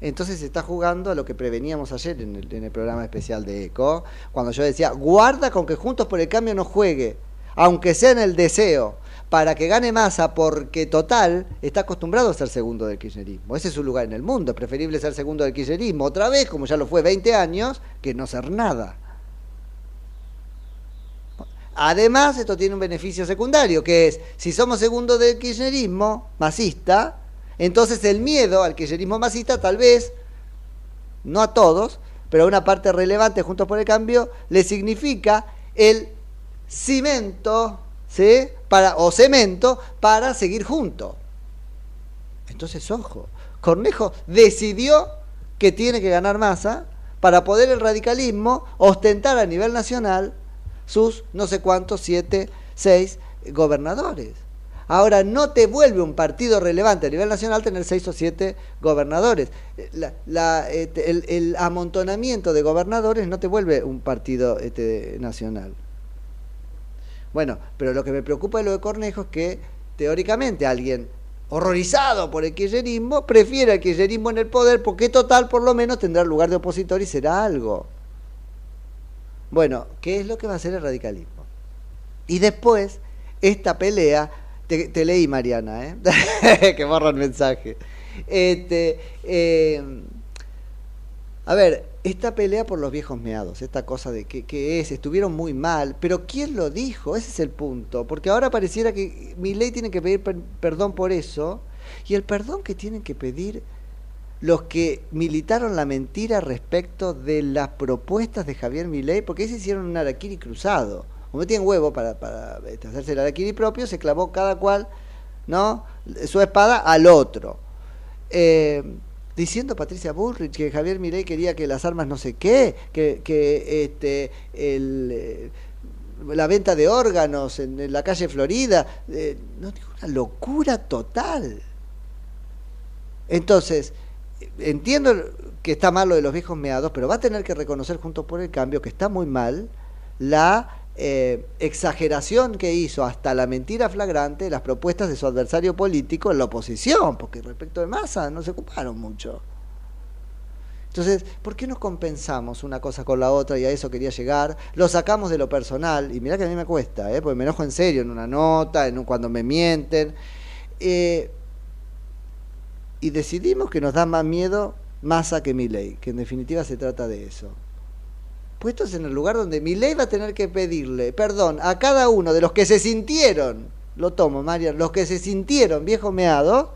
Entonces se está jugando a lo que preveníamos ayer en el, en el programa especial de ECO, cuando yo decía, guarda con que Juntos por el Cambio no juegue, aunque sea en el deseo, para que gane masa, porque total está acostumbrado a ser segundo del kirchnerismo. Ese es su lugar en el mundo, es preferible ser segundo del kirchnerismo otra vez, como ya lo fue 20 años, que no ser nada. Además, esto tiene un beneficio secundario, que es, si somos segundo del kirchnerismo masista, entonces el miedo al kirchnerismo masista tal vez, no a todos, pero a una parte relevante juntos por el cambio, le significa el cimento, ¿sí? Para, o cemento para seguir juntos. Entonces, ojo, Cornejo decidió que tiene que ganar masa para poder el radicalismo ostentar a nivel nacional sus no sé cuántos, siete, seis gobernadores. Ahora, no te vuelve un partido relevante a nivel nacional tener seis o siete gobernadores. La- la, este, el, el amontonamiento de gobernadores no te vuelve un partido este, nacional. Bueno, pero lo que me preocupa de lo de Cornejo es que teóricamente alguien horrorizado por el kirchnerismo, prefiere al kirchnerismo en el poder porque total por lo menos tendrá lugar de opositor y será algo. Bueno, ¿qué es lo que va a hacer el radicalismo? Y después, esta pelea, te, leí Mariana, ¿eh? que borra el mensaje. Este, eh, a ver, esta pelea por los viejos meados, esta cosa de que, que es, estuvieron muy mal, pero ¿quién lo dijo? Ese es el punto, porque ahora pareciera que mi ley tiene que pedir per- perdón por eso, y el perdón que tienen que pedir los que militaron la mentira respecto de las propuestas de Javier Milei, porque ellos hicieron un araquiri cruzado. Como tienen huevo para, para este, hacerse el araquiri propio, se clavó cada cual ¿no? su espada al otro. Eh, diciendo Patricia Bullrich que Javier Milei quería que las armas no sé qué, que, que este, el, eh, la venta de órganos en, la calle Florida, eh, no digo una locura total. Entonces, entiendo que está mal lo de los viejos meados, pero va a tener que reconocer junto por el cambio que está muy mal la eh, exageración que hizo hasta la mentira flagrante las propuestas de su adversario político en la oposición, porque respecto de masa no se ocuparon mucho. Entonces, ¿por qué no compensamos una cosa con la otra y a eso quería llegar? Lo sacamos de lo personal, y mirá que a mí me cuesta, ¿eh? porque me enojo en serio en una nota, en un, cuando me mienten. Eh, y decidimos que nos da más miedo Massa que Milei, que en definitiva se trata de eso. Puestos en el lugar donde Milei va a tener que pedirle perdón a cada uno de los que se sintieron, lo tomo, María, los que se sintieron viejo meado,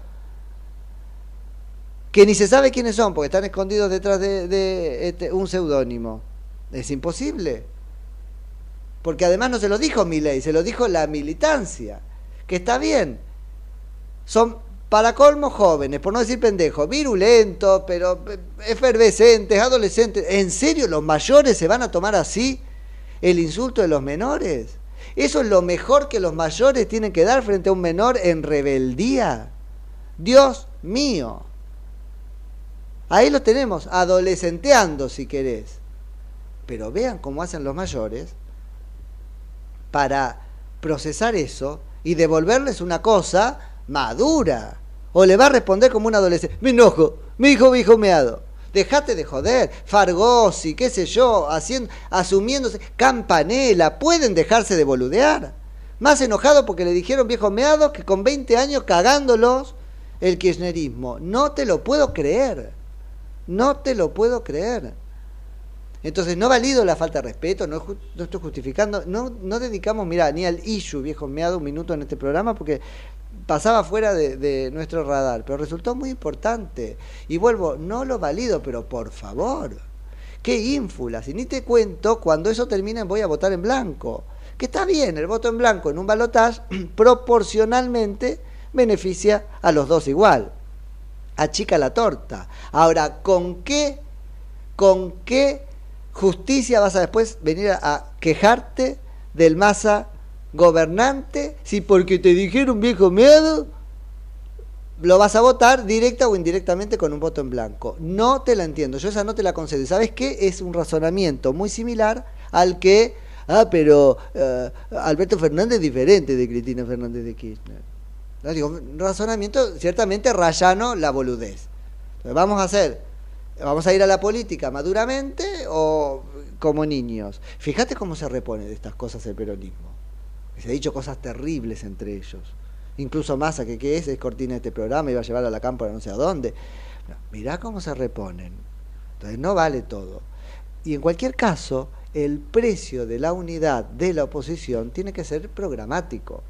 que ni se sabe quiénes son, porque están escondidos detrás de, este, un seudónimo. Es imposible. Porque además no se lo dijo Milei, se lo dijo la militancia, que está bien. Son para colmo jóvenes, por no decir pendejos, virulentos, pero efervescentes, adolescentes. ¿En serio los mayores se van a tomar así el insulto de los menores? ¿Eso es lo mejor que los mayores tienen que dar frente a un menor en rebeldía? Dios mío. Ahí los tenemos, adolescenteando si querés. Pero vean cómo hacen los mayores para procesar eso y devolverles una cosa madura. O le va a responder como un adolescente. Me enojo, mi hijo, mi hijo meado. Dejate de joder. Fargosi, qué sé yo, haciendo, asumiéndose. Campanela, pueden dejarse de boludear. Más enojado porque le dijeron viejos meados que con 20 años cagándolos el kirchnerismo. No te lo puedo creer. No te lo puedo creer. Entonces no valido la falta de respeto, no, no estoy justificando, no, no dedicamos, mira, ni al issue, viejo meado, un minuto en este programa porque pasaba fuera de, nuestro radar, pero resultó muy importante. Y vuelvo, no lo valido, pero por favor, qué ínfulas. Y ni te cuento, cuando eso termine voy a votar en blanco. Que está bien, el voto en blanco en un balotaje proporcionalmente beneficia a los dos igual. Achica la torta. Ahora, ¿con qué, con qué justicia vas a después venir a quejarte del masa gobernante si porque te dijeron viejo miedo lo vas a votar directa o indirectamente con un voto en blanco. No te la entiendo, yo esa no te la concedo. ¿Sabes qué? Es un razonamiento muy similar al que, ah, pero uh, Alberto Fernández es diferente de Cristina Fernández de Kirchner. Un razonamiento ciertamente rayano la boludez. Entonces, vamos a hacer, vamos a ir a la política maduramente o como niños. Fíjate cómo se repone de estas cosas el peronismo. Se ha dicho cosas terribles entre ellos. Incluso Massa, que qué es, es cortina de este programa, iba a llevar a la cámpora no sé a dónde. No, mirá cómo se reponen. Entonces no vale todo. Y en cualquier caso, el precio de la unidad de la oposición tiene que ser programático.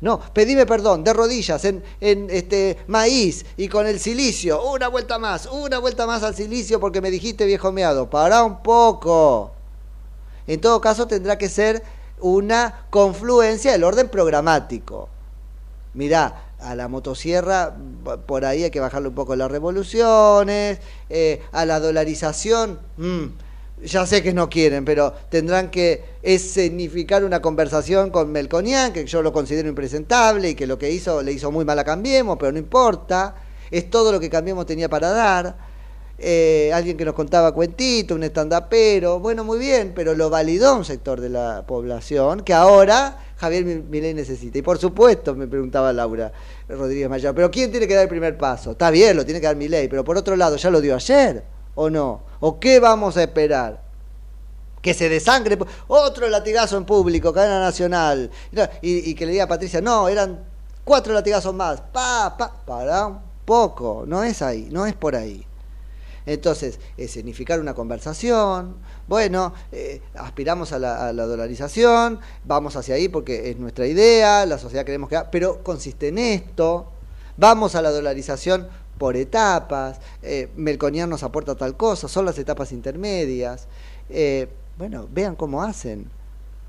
No, pedime perdón, de rodillas, en, en este maíz y con el silicio. Una vuelta más, una vuelta más al silicio porque me dijiste viejo meado. Pará un poco. En todo caso tendrá que ser una confluencia del orden programático. Mirá, a la motosierra por ahí hay que bajarle un poco las revoluciones, eh, a la dolarización, mmm, ya sé que no quieren, pero tendrán que escenificar una conversación con Melconian, que yo lo considero impresentable y que lo que hizo le hizo muy mal a Cambiemos, pero no importa, es todo lo que Cambiemos tenía para dar. Eh, alguien que nos contaba cuentito, un estandapero, bueno, muy bien, pero lo validó un sector de la población que ahora Javier Mi- Milei necesita. Y por supuesto, me preguntaba Laura Rodríguez Mayor, pero ¿quién tiene que dar el primer paso? Está bien, lo tiene que dar Milei, pero por otro lado, ¿ya lo dio ayer o no? ¿O qué vamos a esperar? que se desangre, otro latigazo en público, cadena nacional, y, y que le diga a Patricia, no, eran cuatro latigazos más, pa, pa, para un poco, no es ahí, no es por ahí. Entonces, escenificar una conversación, bueno, eh, aspiramos a la, a la dolarización, vamos hacia ahí porque es nuestra idea, la sociedad queremos que... Pero consiste en esto, vamos a la dolarización por etapas, eh, Melconian nos aporta tal cosa, son las etapas intermedias. Eh, bueno, vean cómo hacen,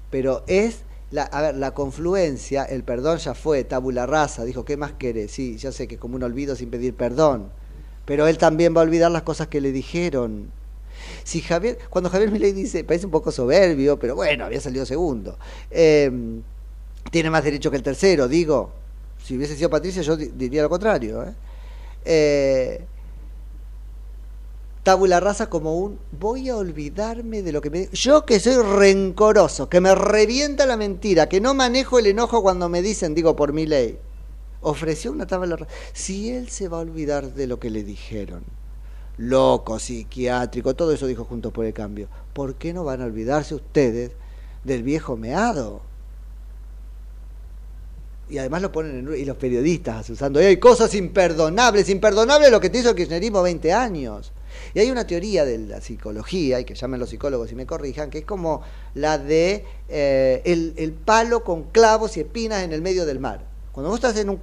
pero es... La, a ver, la confluencia, el perdón ya fue, tabula rasa, dijo, ¿qué más querés? Sí, ya sé que es como un olvido sin pedir perdón, pero él también va a olvidar las cosas que le dijeron. Si Javier, cuando Javier Milei dice, parece un poco soberbio, pero bueno, había salido segundo, eh, tiene más derecho que el tercero, digo, si hubiese sido Patricia yo di- diría lo contrario. ¿eh? Eh, tabula rasa como un voy a olvidarme de lo que me yo que soy rencoroso que me revienta la mentira que no manejo el enojo cuando me dicen digo por mi ley ofreció una tabla si él se va a olvidar de lo que le dijeron loco psiquiátrico todo eso dijo juntos por el cambio ¿por qué no van a olvidarse ustedes del viejo meado? y además lo ponen en, y los periodistas usando hay cosas imperdonables imperdonables lo que te hizo el kirchnerismo 20 años. Y hay una teoría de la psicología y que llamen los psicólogos y me corrijan que es como la de eh, el, el palo con clavos y espinas en el medio del mar cuando vos estás en un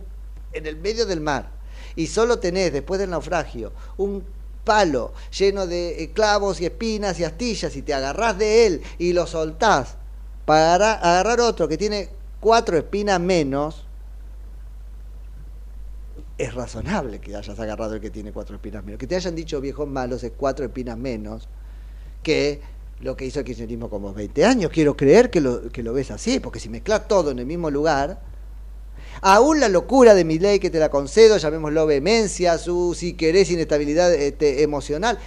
en el medio del mar y solo tenés después del naufragio un palo lleno de eh, clavos y espinas y astillas y te agarrás de él y lo soltás para agarrar otro que tiene cuatro espinas menos, es razonable que hayas agarrado el que tiene cuatro espinas menos. Que te hayan dicho viejos malos es cuatro espinas menos que lo que hizo el kirchnerismo como 20 años. Quiero creer que lo, que lo ves así, porque si mezclas todo en el mismo lugar, aún la locura de mi ley que te la concedo, llamémoslo vehemencia, su, si querés, inestabilidad este, emocional,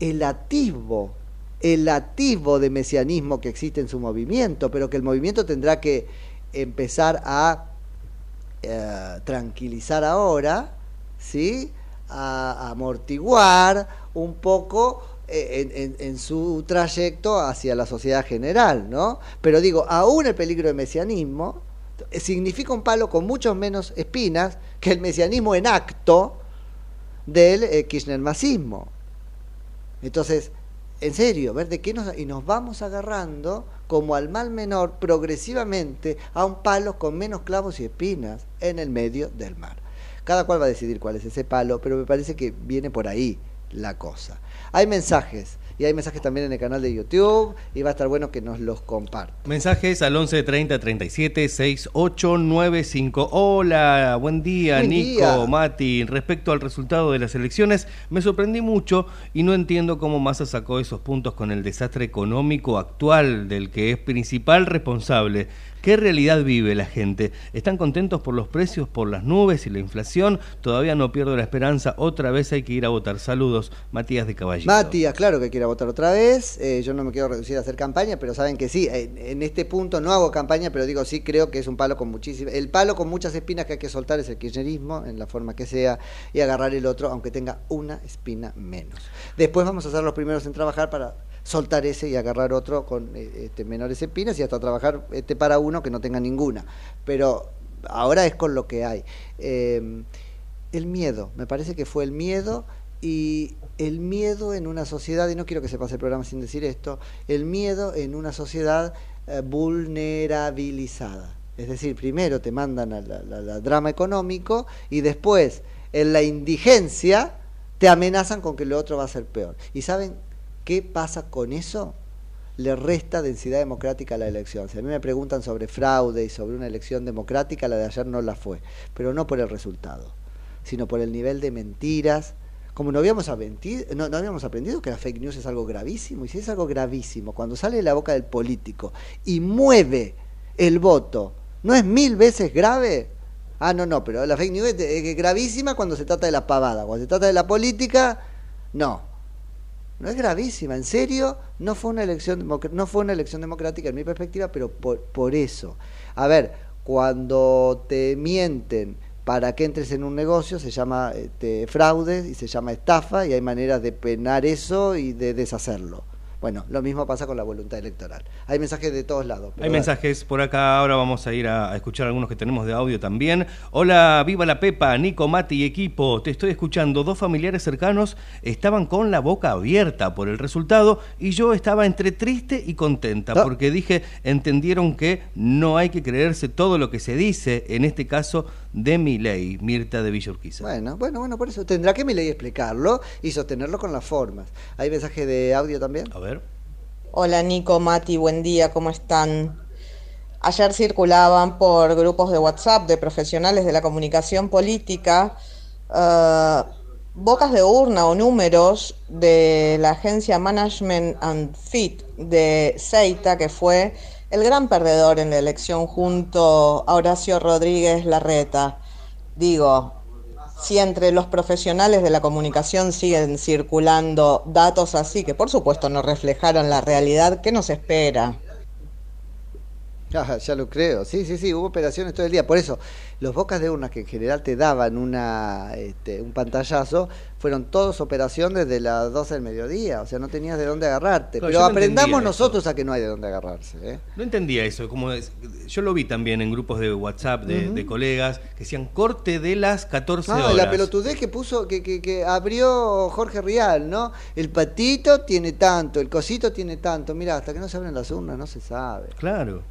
el atisbo, el atisbo de mesianismo que existe en su movimiento, pero que el movimiento tendrá que empezar a eh, tranquilizar ahora, ¿sí? A, amortiguar un poco eh, en, en- su trayecto hacia la sociedad general, ¿no? Pero digo, aún el peligro de mesianismo significa un palo con muchos menos espinas que el mesianismo en acto del eh, kirchnermasismo. Entonces, en serio, ver de qué y nos vamos agarrando como al mal menor progresivamente a un palo con menos clavos y espinas en el medio del mar. Cada cual va a decidir cuál es ese palo, pero me parece que viene por ahí la cosa. Hay mensajes y hay mensajes también en el canal de YouTube y va a estar bueno que nos los compartan. Mensajes al 11 30 37 6895. Hola, buen día, Buen Nico, día. Mati. Respecto al resultado de las elecciones, me sorprendí mucho y no entiendo cómo Massa sacó esos puntos con el desastre económico actual del que es principal responsable. ¿Qué realidad vive la gente? ¿Están contentos por los precios, por las nubes y la inflación? Todavía no pierdo la esperanza. Otra vez hay que ir a votar. Saludos, Matías de Caballito. Matías, claro que quiera votar otra vez. Eh, yo no me quiero reducir a hacer campaña, pero saben que sí. En, en este punto no hago campaña, pero digo sí creo que es un palo con muchísimas. El palo con muchas espinas que hay que soltar es el kirchnerismo, en la forma que sea, y agarrar el otro, aunque tenga una espina menos. Después vamos a ser los primeros en trabajar para soltar ese y agarrar otro con eh, este, menores espinas y hasta trabajar este para uno que no tenga ninguna. Pero ahora es con lo que hay. Eh, el miedo, me parece que fue el miedo y el miedo en una sociedad, y no quiero que se pase el programa sin decir esto, el miedo en una sociedad eh, vulnerabilizada. Es decir, primero te mandan al drama económico y después en la indigencia te amenazan con que lo otro va a ser peor. ¿Y saben qué pasa con eso? le resta densidad democrática a la elección. Si a mí me preguntan sobre fraude y sobre una elección democrática, la de ayer no la fue, pero no por el resultado, sino por el nivel de mentiras. Como no habíamos, aventi- no, habíamos aprendido que la fake news es algo gravísimo, y si es algo gravísimo, cuando sale de la boca del político y mueve el voto, ¿no es mil veces grave? Ah, no, no, pero la fake news es gravísima cuando se trata de la pavada, cuando se trata de la política, no. No es gravísima, en serio, no fue una elección, no fue una elección democrática en mi perspectiva, pero por, por eso. A ver, cuando te mienten para que entres en un negocio se llama este, fraude y se llama estafa y hay maneras de penar eso y de deshacerlo. Bueno, lo mismo pasa con la voluntad electoral. Hay mensajes de todos lados. Hay mensajes por acá, ahora vamos a ir a, a escuchar algunos que tenemos de audio también. Hola, viva la Pepa, Nico, Mati y equipo. Te estoy escuchando. Dos familiares cercanos estaban con la boca abierta por el resultado y yo estaba entre triste y contenta porque dije, entendieron que no hay que creerse todo lo que se dice, en este caso de mi ley, Mirta de Villorquiza. Bueno, bueno, bueno, por eso tendrá que mi ley explicarlo y sostenerlo con las formas. ¿Hay mensaje de audio también? A ver. Hola Nico, Mati, buen día, ¿cómo están? Ayer circulaban por grupos de WhatsApp de profesionales de la comunicación política eh, bocas de urna o números de la agencia Management and Fit de Seita, que fue el gran perdedor en la elección junto a Horacio Rodríguez Larreta. Digo, si entre los profesionales de la comunicación siguen circulando datos así, que por supuesto no reflejaron la realidad, ¿qué nos espera? Ah, ya lo creo, sí, sí, sí, hubo operaciones todo el día. Por eso, los bocas de urnas que en general te daban una, este, un pantallazo, fueron todos operación desde las 12 del mediodía, o sea, no tenías de dónde agarrarte. Claro, Pero no aprendamos nosotros a que no hay de dónde agarrarse. ¿eh? No entendía eso, como es- yo lo vi también en grupos de WhatsApp de colegas que decían corte de las 14 Ah, horas. la pelotudez que puso, que, que, que abrió Jorge Rial, ¿no? El patito tiene tanto, el cosito tiene tanto. Mira, hasta que no se abren las urnas no se sabe. Claro.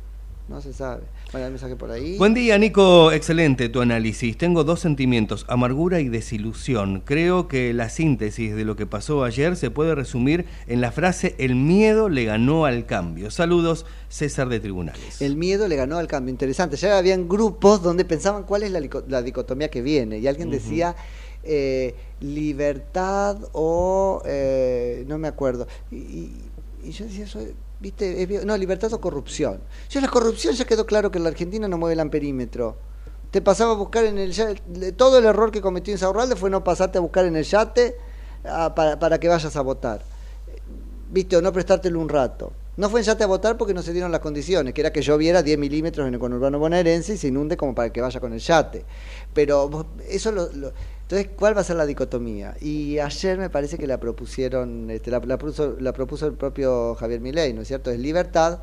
No se sabe. Bueno, hay mensaje por ahí. Buen día, Nico. Excelente tu análisis. Tengo dos sentimientos, amargura y desilusión. Creo que la síntesis de lo que pasó ayer se puede resumir en la frase el miedo le ganó al cambio. Saludos, César de Tribunales. El miedo le ganó al cambio. Interesante. Ya habían grupos donde pensaban cuál es la, dicotomía que viene. Y alguien decía eh, libertad o. eh, no me acuerdo. Y, y- y yo decía eso. ¿Viste? No, libertad o corrupción. Yo, la corrupción ya quedó claro que en la Argentina no mueve el amperímetro. Te pasaba a buscar en el yate. Todo el error que cometió Insaurralde fue no pasarte a buscar en el yate ah, para, para que vayas a votar. viste, o no prestártelo un rato. No fue en Yate a votar porque no se dieron las condiciones, que era que lloviera 10 milímetros en el conurbano bonaerense y se inunde como para que vaya con el yate. Pero eso lo- Entonces, ¿cuál va a ser la dicotomía? Y ayer me parece que la propusieron, este, la, la propuso, la propuso el propio Javier Milei, ¿no es cierto? Es libertad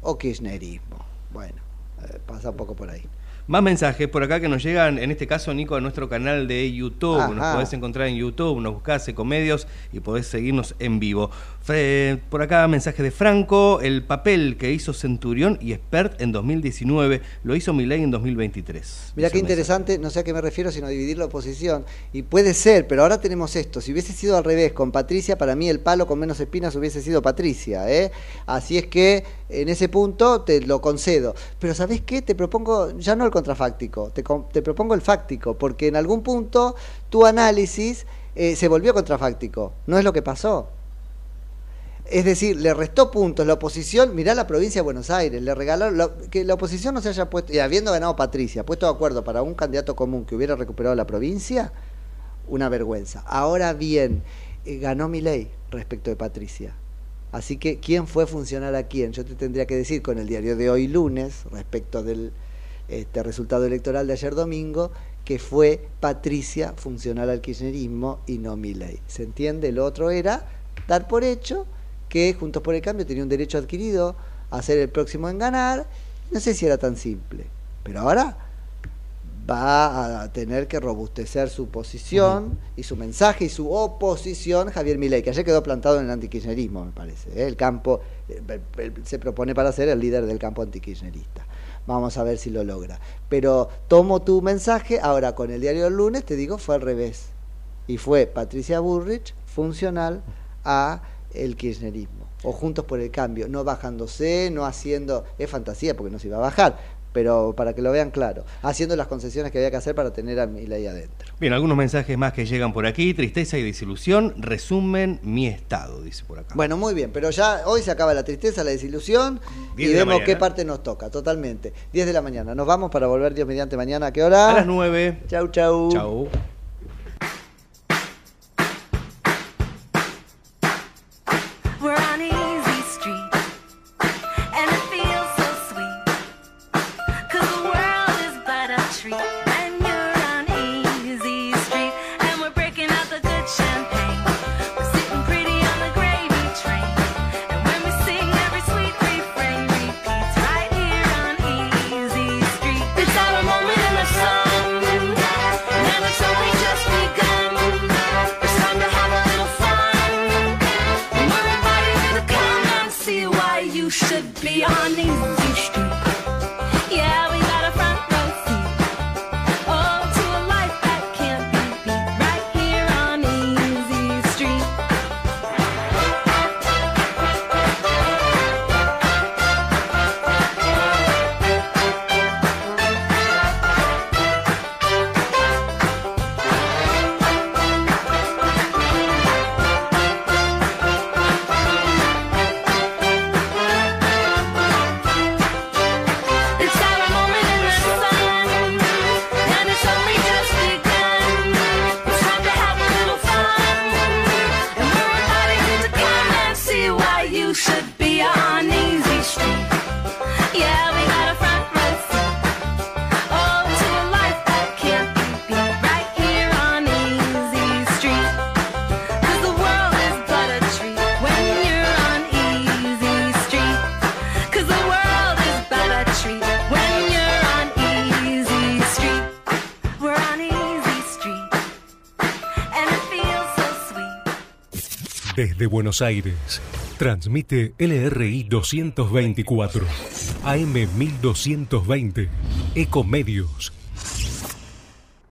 o kirchnerismo. Bueno, eh, pasa un poco por ahí. Más mensajes por acá que nos llegan, en este caso, Nico, a nuestro canal de YouTube. Nos Ajá. podés encontrar en YouTube, nos buscás Ecomedios y podés seguirnos en vivo. Fre- por acá, mensaje de Franco. El papel que hizo Centurión y Expert en 2019 lo hizo Milei en 2023. Mira Hizo qué interesante, no sé a qué me refiero, sino a dividir la oposición. Y puede ser, pero ahora tenemos esto. Si hubiese sido al revés con Patricia, para mí el palo con menos espinas hubiese sido Patricia. ¿eh? Así es que en ese punto te lo concedo. Pero ¿sabés qué? Te propongo ya no el contrafáctico, te, te propongo el fáctico, porque en algún punto tu análisis eh, se volvió contrafáctico. No es lo que pasó. Es decir, le restó puntos la oposición, mirá la provincia de Buenos Aires, le regalaron la- que la oposición no se haya puesto, y habiendo ganado Patricia, puesto de acuerdo para un candidato común que hubiera recuperado la provincia, una vergüenza. Ahora bien, eh, ganó mi ley respecto de Patricia. Así que, ¿quién fue funcional a quién? Yo te tendría que decir con el diario de hoy lunes, respecto del este, resultado electoral de ayer domingo, que fue Patricia funcional al kirchnerismo y no mi ley. ¿Se entiende? Lo otro era dar por hecho que Juntos por el Cambio tenía un derecho adquirido a ser el próximo en ganar. No sé si era tan simple, pero ahora va a tener que robustecer su posición y su mensaje y su oposición Javier Milei, que ayer quedó plantado en el antikirchnerismo, me parece. ¿eh? El campo eh, se propone para ser el líder del campo antikirchnerista. Vamos a ver si lo logra. Pero tomo tu mensaje, ahora con el diario del lunes te digo, fue al revés. Y fue Patricia Burrich funcional a el kirchnerismo. O Juntos por el Cambio, no bajándose, no haciendo, es fantasía porque no se iba a bajar, pero para que lo vean claro, haciendo las concesiones que había que hacer para tener a Milei adentro. Bien, algunos mensajes más que llegan por aquí. Tristeza y desilusión resumen mi estado, dice por acá. Bueno, muy bien, pero ya hoy se acaba la tristeza, la desilusión y 10 de la vemos qué parte nos toca, totalmente. 10 de la mañana. Nos vamos para volver Dios mediante mañana. ¿A qué hora? A las 9. Chau, chau. Chau. Buenos Aires, transmite LRI 224, AM 1220, Ecomedios